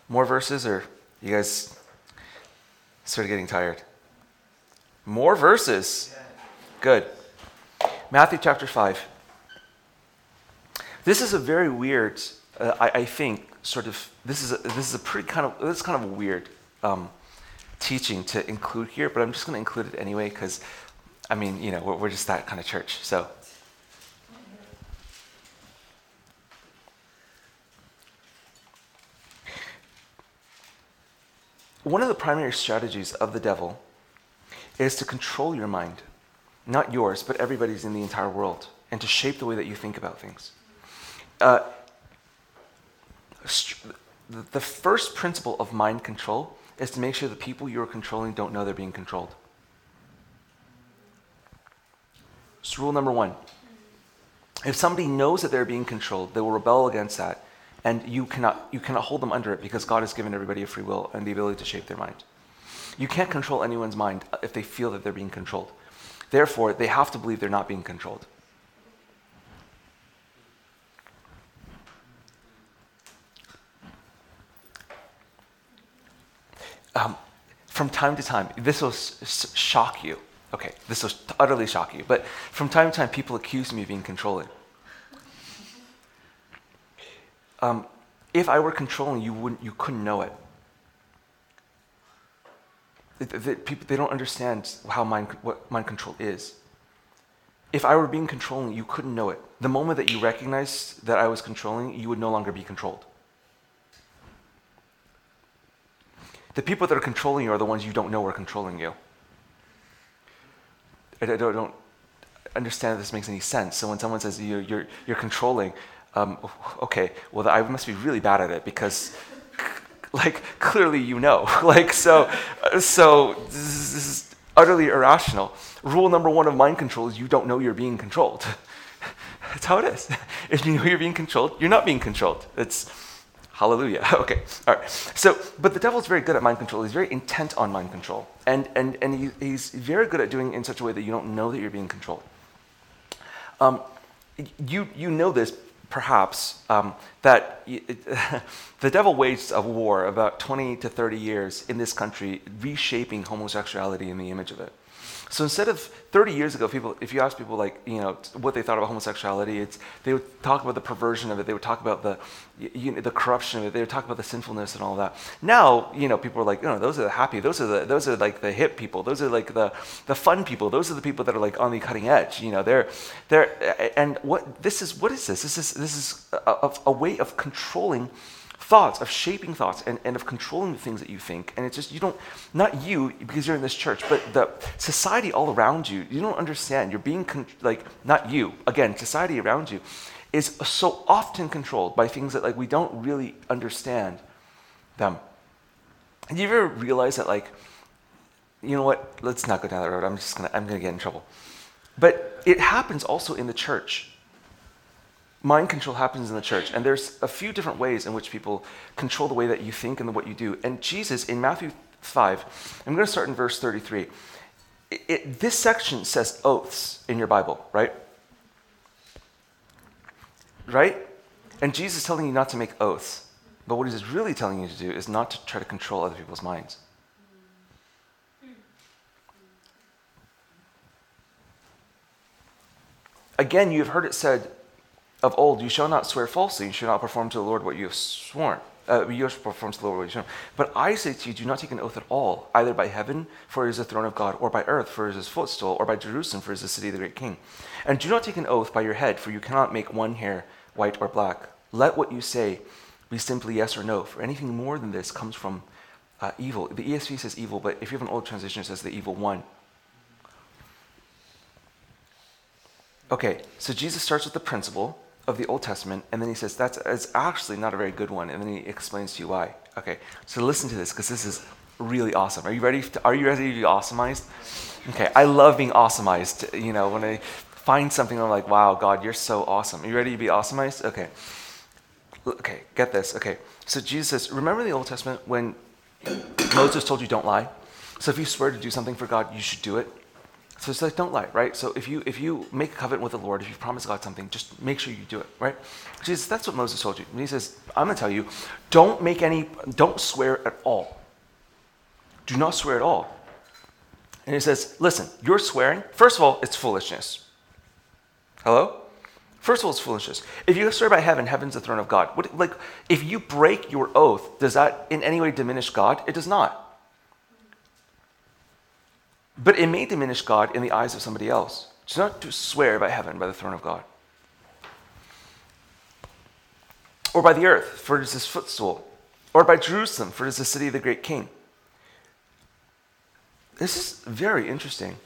More verses, or you guys started getting tired? More verses. Good. Matthew chapter 5. This is a very weird, uh, I, I, think, sort of, this is a, this is a pretty kind of, this is kind of a weird um, teaching to include here, but I'm just going to include it anyway because, I mean, you know, we're, we're just that kind of church. So one of the primary strategies of the devil is to control your mind, not yours, but everybody's in the entire world, and to shape the way that you think about things. Uh, the first principle of mind control is to make sure the people you're controlling don't know they're being controlled. It's rule number one. If somebody knows that they're being controlled, they will rebel against that, and you cannot, you cannot hold them under it because God has given everybody a free will and the ability to shape their mind. You can't control anyone's mind if they feel that they're being controlled. Therefore, they have to believe they're not being controlled. Um, from time to time, this will s- shock you. Okay, this will utterly shock you. But from time to time, people accuse me of being controlling. Um, if I were controlling, you wouldn't, you couldn't know it. The, the, people, they don't understand how mind, what mind control is. If I were being controlling, you couldn't know it. The moment that you recognized that I was controlling, you would no longer be controlled. The people that are controlling you are the ones you don't know are controlling you. I don't, don't understand if this makes any sense. So when someone says you're, you're, you're controlling, um, okay, well, I must be really bad at it because, like, clearly you know. like, so, so this is utterly irrational. Rule number one of mind control is you don't know you're being controlled. That's how it is. If you know you're being controlled, you're not being controlled. It's hallelujah. Okay, all right. So, but the devil's very good at mind control. He's very intent on mind control. And, and, and he, he's very good at doing it in such a way that you don't know that you're being controlled. Um, you, you know this perhaps, um, that the devil waged a war about 20 to 30 years in this country, reshaping homosexuality in the image of it. So instead of 30 years ago, people, if you ask people like, you know, what they thought about homosexuality, it's, they would talk about the perversion of it. They would talk about the, you know, the corruption of it. They would talk about the sinfulness and all that. Now, you know, people are like, you know, those are the happy. Those are the, those are like the hip people. Those are like the, the fun people. Those are the people that are like on the cutting edge. You know, they're, they're, and what this is, what is this? This is, this is a, a way of controlling thoughts, of shaping thoughts, and, and of controlling the things that you think. And it's just, you don't, not you, because you're in this church, but the society all around you, you don't understand. You're being, con- like, not you, again, society around you is so often controlled by things that, like, we don't really understand them. And you ever realize that, like, you know what, let's not go down that road. I'm just gonna, I'm gonna get in trouble. But it happens also in the church mind control happens in the church and there's a few different ways in which people control the way that you think and what you do. And jesus in matthew 5 i'm going to start in verse 33 it, it, this section says oaths in your bible right? Right? And jesus is telling you not to make oaths but what he's really telling you to do is not to try to control other people's minds. Again you have heard it said of old, you shall not swear falsely, you shall not perform to the Lord what you have sworn. Uh, you shall perform to the Lord what you have sworn. But I say to you, do not take an oath at all, either by heaven, for it is the throne of God, or by earth, for it is his footstool, or by Jerusalem, for it is the city of the great king. And do not take an oath by your head, for you cannot make one hair white or black. Let what you say be simply yes or no, for anything more than this comes from uh, evil. The ESV says evil, but if you have an old translation, it says the evil one. Okay, so Jesus starts with the principle of the Old Testament, and then he says that's it's actually not a very good one, and then he explains to you why. Okay, so listen to this because this is really awesome. Are you ready? To, are you ready to be awesomized? Okay, I love being awesomized. You know, when I find something, I'm like, wow, God, you're so awesome. Are you ready to be awesomized? Okay. Okay, get this. Okay, so Jesus says, remember the Old Testament when Moses told you don't lie? So if you swear to do something for God, you should do it. So it's like don't lie, right? So if you if you make a covenant with the Lord, if you promise God something, just make sure you do it, right? Jesus, that's what Moses told you. And he says, I'm gonna tell you, don't make any, don't swear at all. Do not swear at all. And he says, listen, you're swearing. First of all, it's foolishness. Hello? First of all, it's foolishness. If you swear by heaven, heaven's the throne of God. What, like, if you break your oath, does that in any way diminish God? It does not. But it may diminish God in the eyes of somebody else. It's not to swear by heaven, by the throne of God. Or by the earth, for it is his footstool. Or by Jerusalem, for it is the city of the great king. this is very interesting.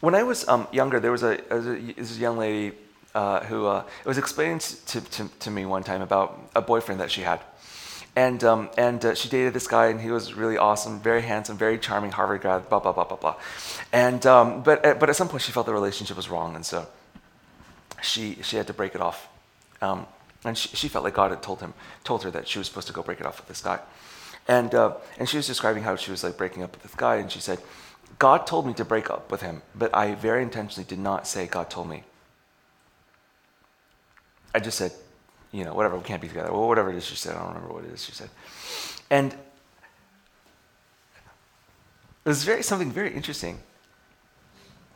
When I was um, younger, there was a, was a, young lady uh, who uh, was explaining to, to, to, me one time about a boyfriend that she had. And, um, and uh, she dated this guy, and he was really awesome, very handsome, very charming, Harvard grad, blah, blah, blah, blah, blah. And, um, but, uh, but at some point, she felt the relationship was wrong, and so she, she had to break it off. Um, and she, she, felt like God had told, him, told her that she was supposed to go break it off with this guy. And, uh, and she was describing how she was like breaking up with this guy, and she said, God told me to break up with him, but I very intentionally did not say God told me. I just said, you know, whatever, we can't be together. Well, whatever it is she said, I don't remember what it is she said. And it was very something very interesting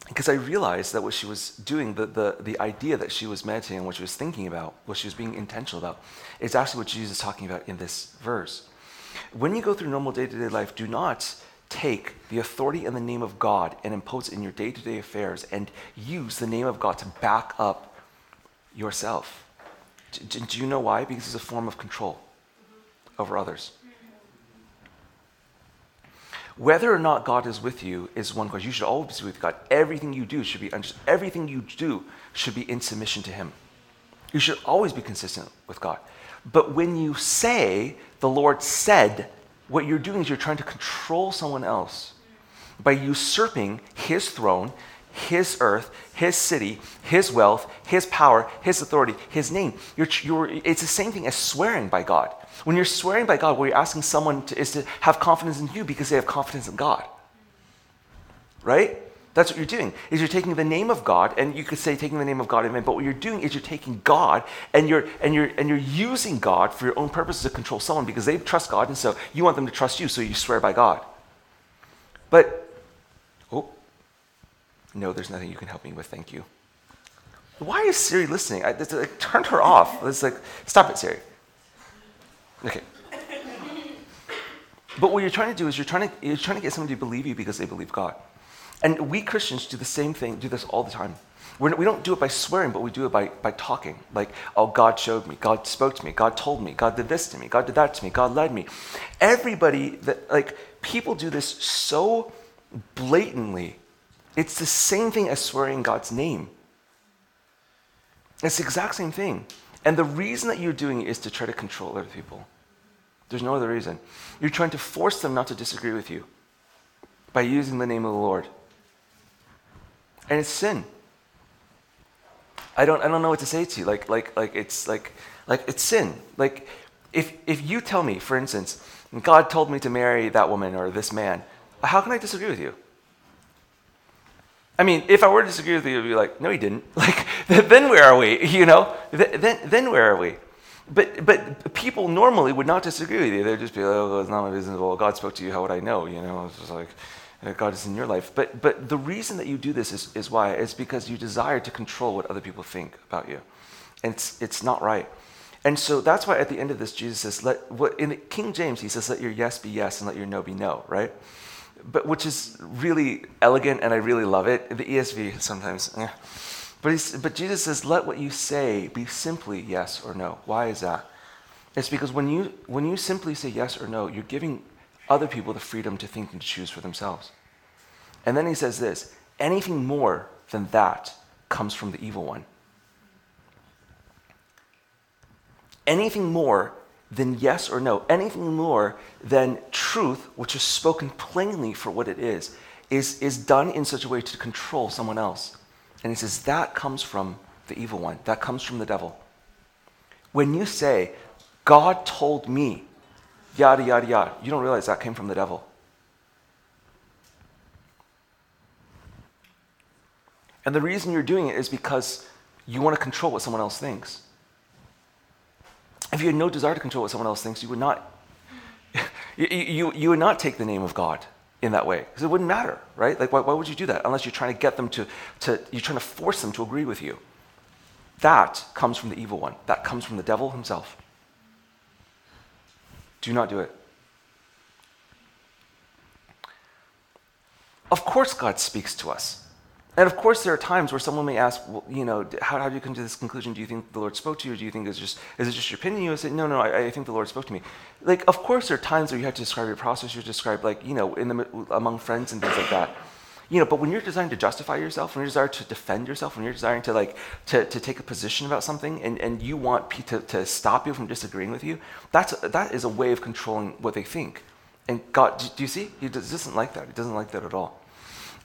because I realized that what she was doing, the, the, the idea that she was meditating, what she was thinking about, what she was being intentional about, is actually what Jesus is talking about in this verse. When you go through normal day to day life, do not take the authority and the name of God and impose it in your day to day affairs and use the name of God to back up yourself. Do, do you know why? Because it's a form of control over others. Whether or not God is with you is one question. You should always be with God. Everything you do should be everything you do should be in submission to Him. You should always be consistent with God. But when you say the Lord said, what you're doing is you're trying to control someone else by usurping His throne, His earth, His city, His wealth, His power, His authority, His name. You're, you're, it's the same thing as swearing by God. When you're swearing by God, what you're asking someone to, is to have confidence in you because they have confidence in God. Right? That's what you're doing. Is you're taking the name of God, and you could say taking the name of God vain, but what you're doing is you're taking God and you're and you're and you're using God for your own purposes to control someone because they trust God, and so you want them to trust you, so you swear by God. But no, there's nothing you can help me with. Thank you. Why is Siri listening? I, I turned her off. It's like, stop it, Siri. Okay. But what you're trying to do is you're trying to, you're trying to get someone to believe you because they believe God. And we Christians do the same thing, do this all the time. We're, we do not do it by swearing, but we do it by, by talking. Like, oh, God showed me, God spoke to me, God told me, God did this to me, God did that to me, God led me. Everybody, that, like, people do this so blatantly. It's the same thing as swearing God's name. It's the exact same thing. And the reason that you're doing it is to try to control other people. There's no other reason. You're trying to force them not to disagree with you by using the name of the Lord. And it's sin. I don't, I don't know what to say to you. Like, like, like it's like, like it's sin. Like, if, if you tell me, for instance, God told me to marry that woman or this man, how can I disagree with you? I mean, if I were to disagree with you, you'd be like, no, he didn't. Like, then where are we? You know, then, then where are we? But, but people normally would not disagree with you. They'd just be like, oh, it's not my business. Well, God spoke to you. How would I know? You know, it's just like, uh, God is in your life. But, but the reason that you do this is, is why? It's because you desire to control what other people think about you. And it's, it's not right. And so that's why at the end of this, Jesus says, let, what, in King James, he says, let your yes be yes and let your no be no, right? But which is really elegant and I really love it. The ESV sometimes, yeah. But, but Jesus says, let what you say be simply yes or no. Why is that? It's because when you, when you simply say yes or no, you're giving other people the freedom to think and to choose for themselves. And then he says this anything more than that comes from the evil one. Anything more than yes or no, anything more than truth, which is spoken plainly for what it is, is, is done in such a way to control someone else. And he says that comes from the evil one, that comes from the devil. When you say, God told me, yada, yada, yada, you don't realize that came from the devil. And the reason you're doing it is because you want to control what someone else thinks. If you had no desire to control what someone else thinks, you would not, you, you, you would not take the name of God in that way because it wouldn't matter, right? Like, why, why would you do that unless you're trying to get them to, to, you're trying to force them to agree with you? That comes from the evil one. That comes from the devil himself. Do not do it. Of course, God speaks to us. And of course, there are times where someone may ask, well, you know, how, how do you come to this conclusion? Do you think the Lord spoke to you, or do you think it's just is it just your opinion? You say, no, no, I, I, think the Lord spoke to me. Like, of course, there are times where you have to describe your process. You describe, like, you know, in the among friends and things like that. You know, but when you're designed to justify yourself, when you're designed to defend yourself, when you're desiring to like to, to take a position about something, and, and you want to, to stop you from disagreeing with you, that's that is a way of controlling what they think. And God, do you see? He doesn't like that. He doesn't like that at all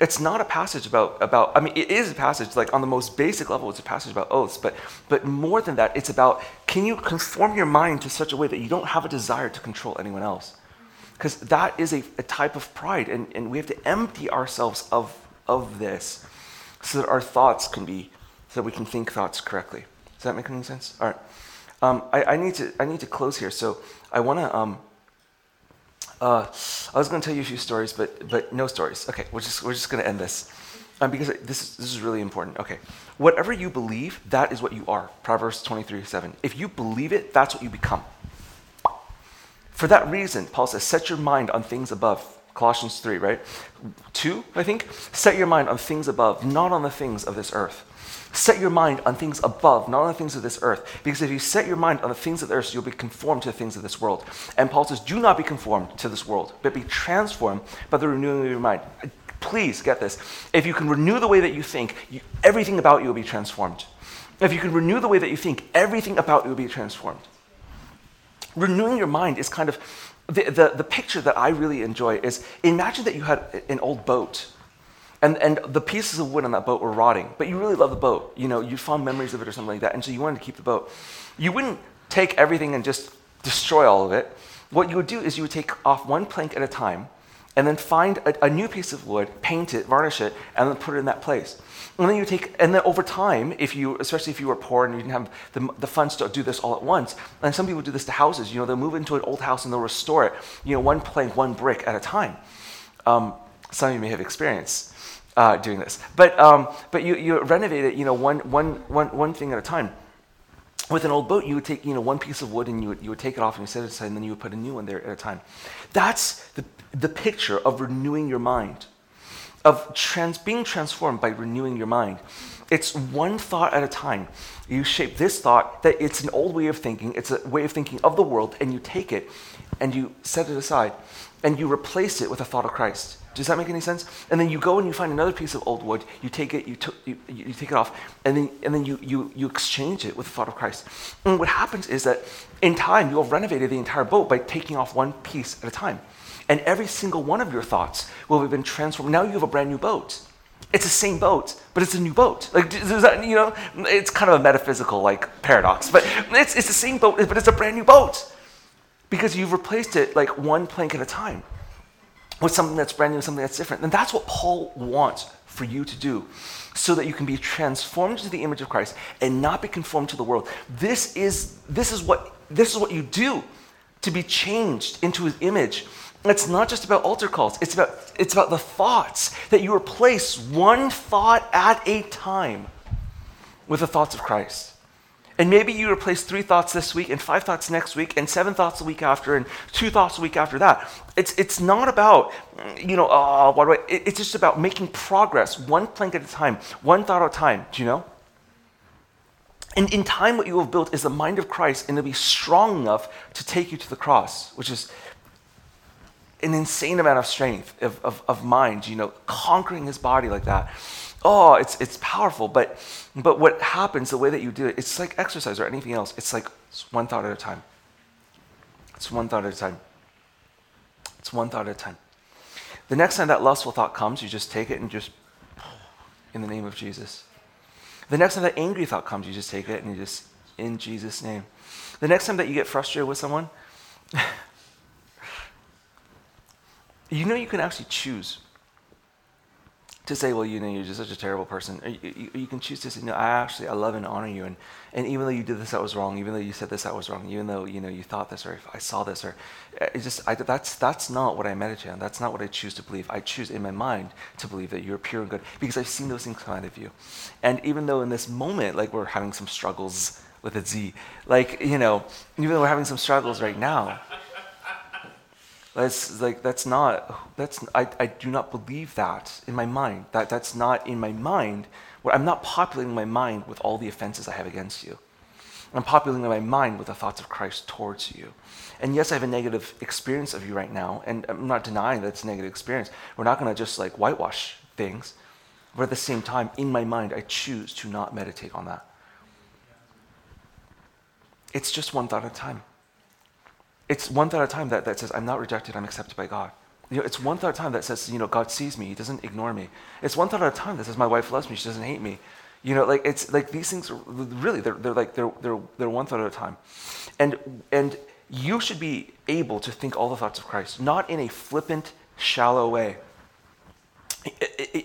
it's not a passage about, about, I mean, it is a passage, like on the most basic level, it's a passage about oaths, but, but more than that, it's about can you conform your mind to such a way that you don't have a desire to control anyone else? Because that is a, a type of pride, and, and we have to empty ourselves of, of this so that our thoughts can be, so that we can think thoughts correctly. Does that make any sense? All right. Um, I, I, need to, I need to close here, so I want to. Um, uh, I was going to tell you a few stories, but but no stories. Okay, we're just we're just going to end this um, because this is, this is really important. Okay, whatever you believe, that is what you are. Proverbs twenty three seven. If you believe it, that's what you become. For that reason, Paul says, set your mind on things above. Colossians 3, right? 2, I think. Set your mind on things above, not on the things of this earth. Set your mind on things above, not on the things of this earth. Because if you set your mind on the things of the earth, you'll be conformed to the things of this world. And Paul says, do not be conformed to this world, but be transformed by the renewing of your mind. Please get this. If you can renew the way that you think, you, everything about you will be transformed. If you can renew the way that you think, everything about you will be transformed. Renewing your mind is kind of the, the, the picture that I really enjoy is imagine that you had an old boat and, and the pieces of wood on that boat were rotting, but you really love the boat. You know, you fond memories of it or something like that, and so you wanted to keep the boat. You wouldn't take everything and just destroy all of it. What you would do is you would take off one plank at a time, and then find a, a new piece of wood, paint it, varnish it, and then put it in that place. And then you take, and then over time, if you, especially if you were poor and you didn't have the, the funds to do this all at once, and some people do this to houses, you know, they'll move into an old house and they'll restore it, you know, one plank, one brick at a time. Um, some of you may have experience uh, doing this. But, um, but you, you renovate it, you know, one, one, one, one thing at a time. With an old boat, you would take, you know, one piece of wood and you would, you would take it off and you set it aside and then you would put a new one there at a time. That's the, the picture of renewing your mind, of trans, being transformed by renewing your mind. It's one thought at a time. You shape this thought that it's an old way of thinking, it's a way of thinking of the world, and you take it and you set it aside and you replace it with a thought of Christ. Does that make any sense? And then you go and you find another piece of old wood, you take it, you, t- you, you, take it off, and then, and then you, you, you exchange it with the thought of Christ. And what happens is that in time, you'll have renovated the entire boat by taking off one piece at a time. And every single one of your thoughts will have been transformed. Now you have a brand new boat. It's the same boat, but it's a new boat. Like, that, you know, it's kind of a metaphysical like paradox, but it's, it's the same boat, but it's a brand new boat because you've replaced it like one plank at a time with something that's brand new, something that's different. And that's what Paul wants for you to do so that you can be transformed to the image of Christ and not be conformed to the world. This is, this is, what, this is what you do to be changed into his image. It's not just about altar calls, it's about, it's about the thoughts that you replace one thought at a time with the thoughts of Christ. And maybe you replace three thoughts this week and five thoughts next week and seven thoughts a week after and two thoughts a week after that. It's, it's not about, you know, oh, what do I, it's just about making progress one plank at a time, one thought at a time. Do you know? And in time, what you have built is the mind of Christ, and it'll be strong enough to take you to the cross, which is an insane amount of strength of, of, of mind, you know, conquering his body like that oh, it's, it's powerful. But, but what happens, the way that you do it, it's like exercise or anything else. It's like it's one thought at a time. It's one thought at a time. It's one thought at a time. The next time that lustful thought comes, you just take it and just, in the name of Jesus. The next time that angry thought comes, you just take it and you just, in Jesus' name. The next time that you get frustrated with someone, you know you can actually choose to say, well, you know, you're just such a terrible person. You, you, you, can choose to say, no, I actually, I love and honor you. And, and even though you did this, that was wrong. Even though you said this, that was wrong. Even though, you know, you thought this or I saw this or uh, it just, I, that's, that's not what I meditate on. That's not what I choose to believe. I choose in my mind to believe that you're pure and good because I've seen those things come out of you. And even though in this moment, like we're having some struggles with a Z, like, you know, even though we're having some struggles right now, That's like that's not that's I, I do not believe that in my mind. That that's not in my mind. Where I'm not populating my mind with all the offenses I have against you. I'm populating my mind with the thoughts of Christ towards you. And yes, I have a negative experience of you right now, and I'm not denying that it's a negative experience. We're not going to just like whitewash things. But at the same time, in my mind, I choose to not meditate on that. It's just one thought at a time. It's one thought at a time that, that says, I'm not rejected, I'm accepted by God. You know, it's one thought at a time that says, you know, God sees me, He doesn't ignore me. It's one thought at a time that says, my wife loves me, she doesn't hate me. You know, like it's like these things are really they're, they're like they're, they're, they're one thought at a time. And and you should be able to think all the thoughts of Christ, not in a flippant, shallow way.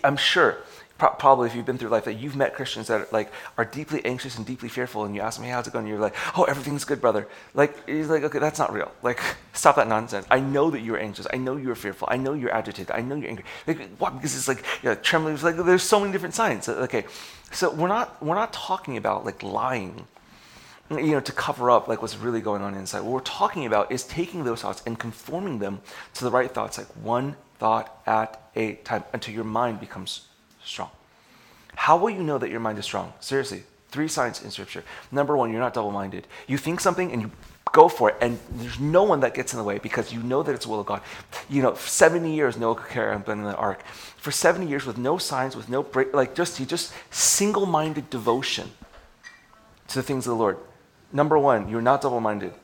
I'm sure probably if you've been through life that you've met Christians that are, like are deeply anxious and deeply fearful, and you ask them, "Hey, how's it going?" And you're like, "Oh, everything's good, brother." Like he's like, "Okay, that's not real. Like, stop that nonsense. I know that you're anxious. I know you're fearful. I know you're agitated. I know you're angry. Like, what? Because it's like you know, trembling. Like there's so many different signs. Okay, so we're not we're not talking about like lying." You know, to cover up like what's really going on inside. What we're talking about is taking those thoughts and conforming them to the right thoughts, like one thought at a time, until your mind becomes strong. How will you know that your mind is strong? Seriously, three signs in Scripture. Number one, you're not double minded. You think something and you go for it, and there's no one that gets in the way because you know that it's the will of God. You know, 70 years, Noah carry on building the ark. For 70 years, with no signs, with no break, like just, he just single minded devotion to the things of the Lord. Number one, you're not double minded.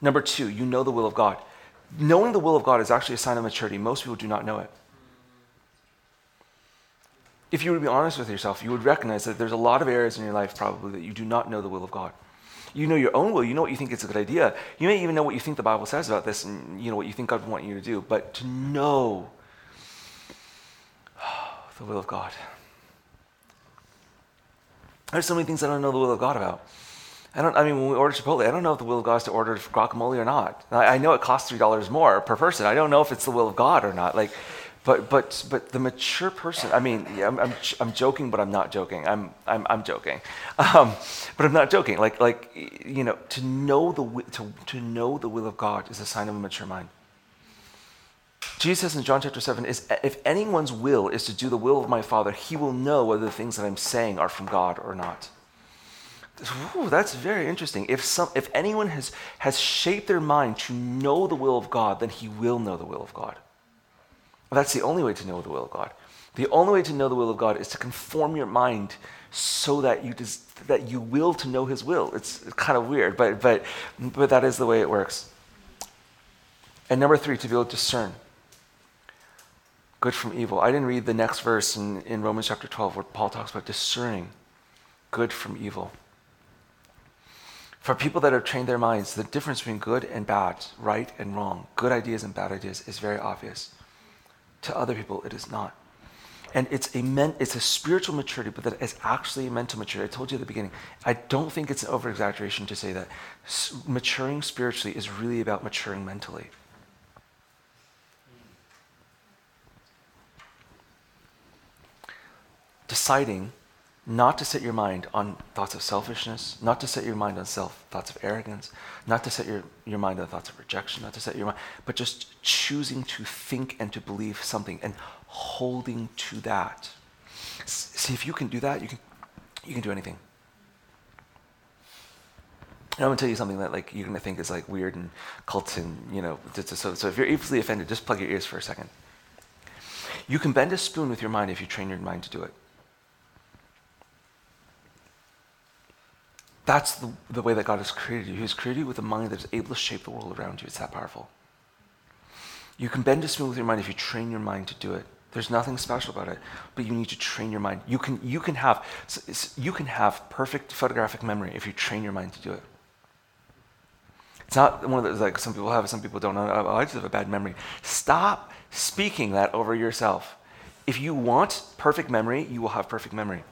Number two, you know the will of God. Knowing the will of God is actually a sign of maturity. Most people do not know it if you were to be honest with yourself, you would recognize that there's a lot of areas in your life probably that you do not know the will of God. You know your own will, you know what you think is a good idea. You may even know what you think the Bible says about this and you know what you think God would want you to do, but to know the will of God. There's so many things I don't know the will of God about. I don't. I mean, when we order Chipotle, I don't know if the will of God is to order guacamole or not. I, I know it costs three dollars more per person. I don't know if it's the will of God or not. Like, but but but the mature person. I mean, yeah, I'm, I'm, I'm joking, but I'm not joking. I'm I'm I'm joking, um, but I'm not joking. Like like you know, to know the to to know the will of God is a sign of a mature mind. Jesus says in John chapter 7 is if anyone's will is to do the will of my Father, he will know whether the things that I'm saying are from God or not. Ooh, that's very interesting. If some if anyone has has shaped their mind to know the will of God, then he will know the will of God. That's the only way to know the will of God. The only way to know the will of God is to conform your mind so that you des- that you will to know His will. It's, kind of weird, but but but that is the way it works. And number three, to be able to discern good from evil. I didn't read the next verse in, in Romans chapter 12 where Paul talks about discerning good from evil. For people that have trained their minds, the difference between good and bad, right and wrong, good ideas and bad ideas is very obvious. To other people, it is not. And it's a, men, it's a spiritual maturity, but that is actually a mental maturity. I told you at the beginning, I don't think it's an over exaggeration to say that S- maturing spiritually is really about maturing mentally. Deciding not to set your mind on thoughts of selfishness, not to set your mind on self thoughts of arrogance, not to set your, your mind on thoughts of rejection, not to set your mind, but just choosing to think and to believe something and holding to that. See, if you can do that, you can, you can do anything. And I'm gonna tell you something that like you're gonna think is like weird and cult and you know. So, so if you're easily offended, just plug your ears for a second. You can bend a spoon with your mind if you train your mind to do it. That's the, the way that God has created you. He's created you with a mind that is able to shape the world around you. It's that powerful. You can bend a spoon with your mind if you train your mind to do it. There's nothing special about it, but you need to train your mind. You can, you can, have, you can have perfect photographic memory if you train your mind to do it. It's not one of those like some people have, some people don't. I just have a bad memory. Stop speaking that over yourself. If you want perfect memory, you will have perfect memory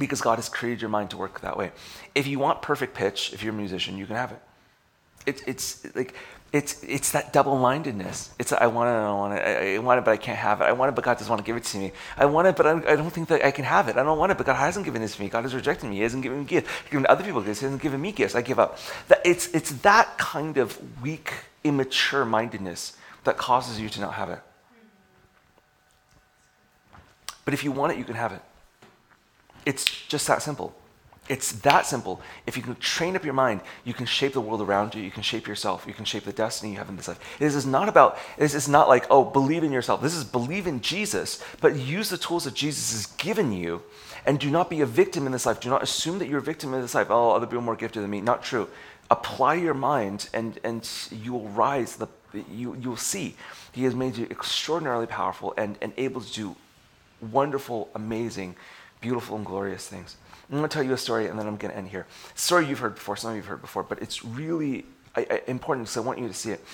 because God has created your mind to work that way. If you want perfect pitch, if you're a musician, you can have it. it it's like it's, it's that double mindedness. It's I want it, I want it. I, I, want it, but I can't have it. I want it, but God doesn't want to give it to me. I want it, but I, I, don't think that I can have it. I don't want it, but God hasn't given this to me. God has rejected me. He hasn't given me gifts. He's given other people gifts. He hasn't given me gifts. I give up. That, it's, it's that kind of weak, immature mindedness that causes you to not have it. But if you want it, you can have it. It's just that simple. It's that simple. If you can train up your mind, you can shape the world around you. You can shape yourself. You can shape the destiny you have in this life. This is not about, this is not like, oh, believe in yourself. This is believe in Jesus, but use the tools that Jesus has given you and do not be a victim in this life. Do not assume that you're a victim in this life. Oh, other people are more gifted than me. Not true. Apply your mind and, and you will rise, the, you, you will see. He has made you extraordinarily powerful and, and able to do wonderful, amazing, beautiful, and glorious things. I'm going to tell you a story and then I'm going to end here. story you've heard before, some of you have heard before, but it's really important because I want you to see it.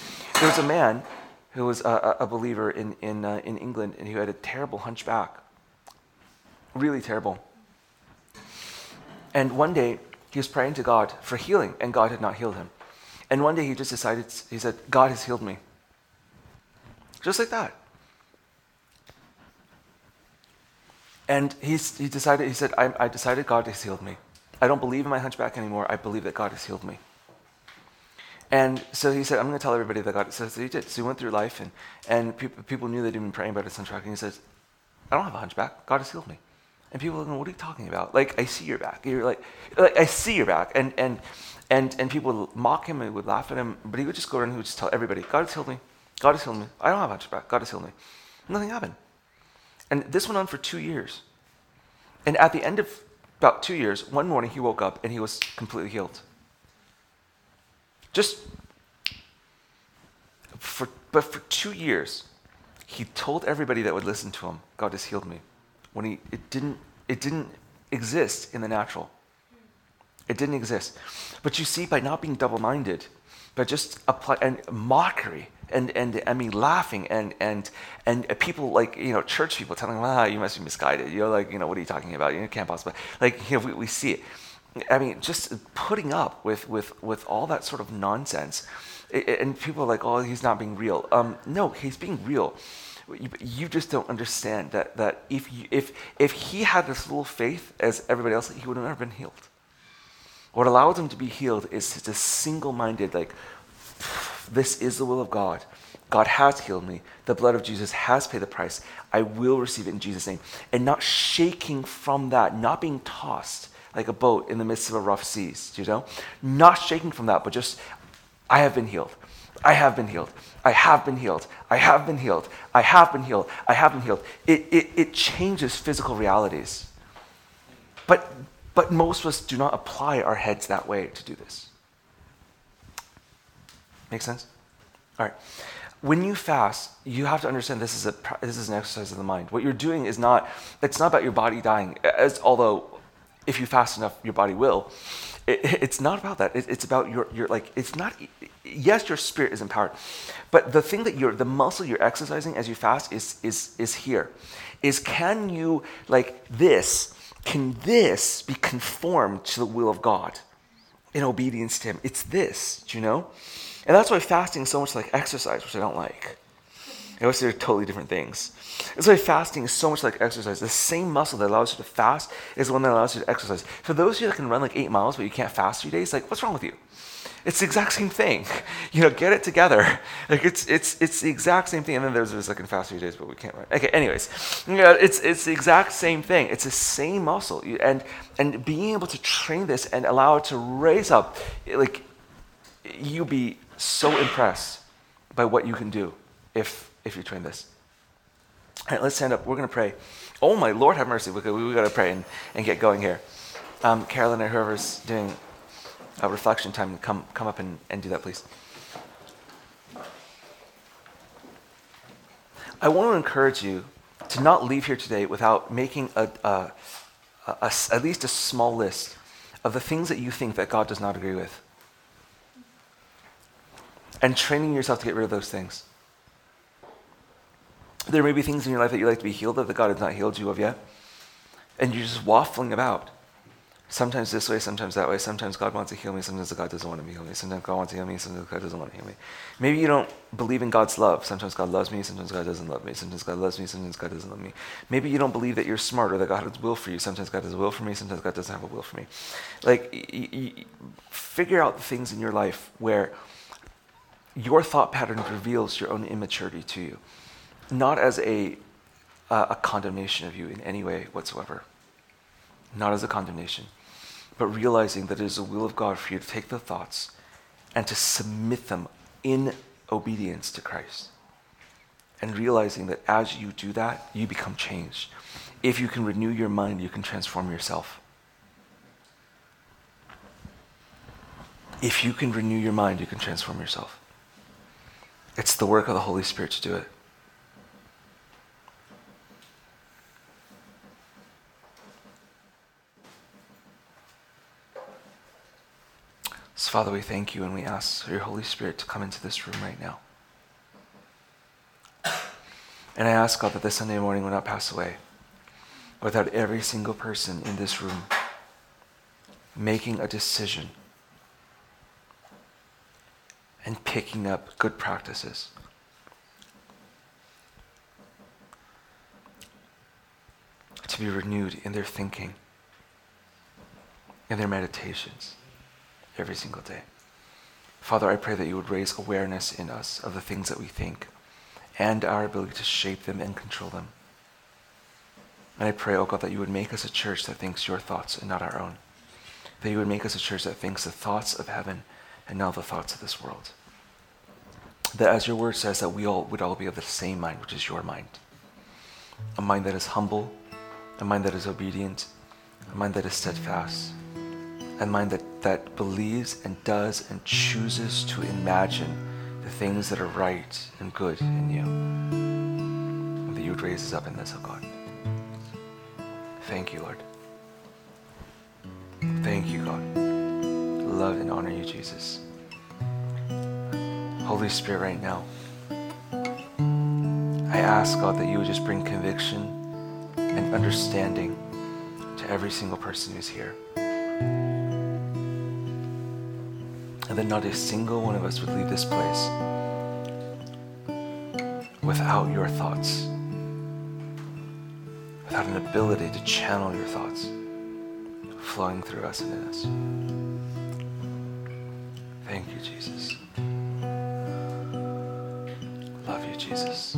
There was a man who was a, a believer in, in, uh, in England and who had a terrible hunchback. Really terrible. And one day he was praying to God for healing and God had not healed him. And one day he just decided, he said, God has healed me. Just like that. And he's, he decided, he said, I, I decided God has healed me. I don't believe in my hunchback anymore. I believe that God has healed me. And so he said, I'm going to tell everybody that God, so, so he did. So he went through life and, and people, people knew that he'd been praying about his hunchback. And he says, I don't have a hunchback. God has healed me. And people are going, what are you talking about? Like, I see your back. You're like, like I see your back. And, and, and, and people would mock him and would laugh at him. But he would just go around and he would just tell everybody, God has healed me. God has healed me. I don't have a hunchback. God has healed me. Nothing happened. And this went on for two years. And at the end of about two years, one morning he woke up and he was completely healed. Just for, but for two years, he told everybody that would listen to him, God has healed me. When he, it didn't, it didn't exist in the natural. It didn't exist. But you see, by not being double minded, but just apply, and mockery, and, and I mean laughing and and and people like you know church people telling them, ah, you must be misguided. You're like, you know, what are you talking about? You can't possibly like you know we, we see it. I mean, just putting up with with with all that sort of nonsense, and people are like, oh, he's not being real. Um, no, he's being real. You, you just don't understand that that if you, if if he had this little faith as everybody else, he would have never been healed. What allows him to be healed is just a single-minded, like this is the will of God. God has healed me. The blood of Jesus has paid the price. I will receive it in Jesus' name. And not shaking from that, not being tossed like a boat in the midst of a rough seas, you know? Not shaking from that, but just, I have been healed. I have been healed. I have been healed. I have been healed. I have been healed. I have been healed. It, it, it changes physical realities. But, but most of us do not apply our heads that way to do this. Make sense? All right. When you fast, you have to understand this is a this is an exercise of the mind. What you're doing is not it's not about your body dying. As although if you fast enough, your body will. It, it's not about that. It, it's about your your like it's not. Yes, your spirit is empowered, but the thing that you're the muscle you're exercising as you fast is is is here. Is can you like this? Can this be conformed to the will of God in obedience to Him? It's this. Do you know? And that's why fasting is so much like exercise, which I don't like. I wish they're totally different things. That's why fasting is so much like exercise. The same muscle that allows you to fast is the one that allows you to exercise. For those of you that can run like eight miles but you can't fast three days, like what's wrong with you? It's the exact same thing. You know, get it together. Like it's it's it's the exact same thing. And then there's those that can fast three days but we can't run. Okay, anyways, you know, it's it's the exact same thing. It's the same muscle. And and being able to train this and allow it to raise up, like you be so impressed by what you can do if, if you train this. All right, let's stand up. We're going to pray. Oh, my Lord, have mercy. We've we, we got to pray and, and get going here. Um, Carolyn or whoever's doing a reflection time, come, come up and, and do that, please. I want to encourage you to not leave here today without making a, a, a, a, at least a small list of the things that you think that God does not agree with and training yourself to get rid of those things. There may be things in your life that you like to be healed of that God has not healed you of yet, and you're just waffling about. Sometimes this way, sometimes that way. Sometimes God wants to heal me, sometimes God doesn't want to heal me. Sometimes God wants to heal me, sometimes God doesn't want to heal me. Maybe you don't believe in God's love. Sometimes God loves me, sometimes God doesn't love me. Sometimes God loves me, sometimes God doesn't love me. Maybe you don't believe that you're smart or that God has a will for you. Sometimes God has a will for me, sometimes God doesn't have a will for me. Like, y- y- figure out the things in your life where your thought pattern reveals your own immaturity to you, not as a, uh, a condemnation of you in any way whatsoever, not as a condemnation but realizing that it is the will of God for you to take the thoughts and to submit them in obedience to Christ. And realizing that as you do that, you become changed. If you can renew your mind, you can transform yourself. If you can renew your mind, you can transform yourself. It's the work of the Holy Spirit to do it. So, Father, we thank you and we ask your Holy Spirit to come into this room right now. And I ask, God, that this Sunday morning will not pass away without every single person in this room making a decision and picking up good practices. To be renewed in their thinking, in their meditations every single day. Father, I pray that you would raise awareness in us of the things that we think and our ability to shape them and control them. And I pray, oh God, that you would make us a church that thinks your thoughts and not our own. That you would make us a church that thinks the thoughts of heaven and not the thoughts of this world. That as your word says, that we all would all be of the same mind, which is your mind. A mind that is humble, a mind that is obedient, a mind that is steadfast, a mind that, that believes and does and chooses to imagine the things that are right and good in you. And that you would raise us up in this, oh God. Thank you, Lord. Thank you, God. Love and honor you, Jesus. Holy Spirit, right now, I ask, God, that you would just bring conviction and understanding to every single person who's here. And that not a single one of us would leave this place without your thoughts, without an ability to channel your thoughts flowing through us and in us. Thank you, Jesus. Love you, Jesus.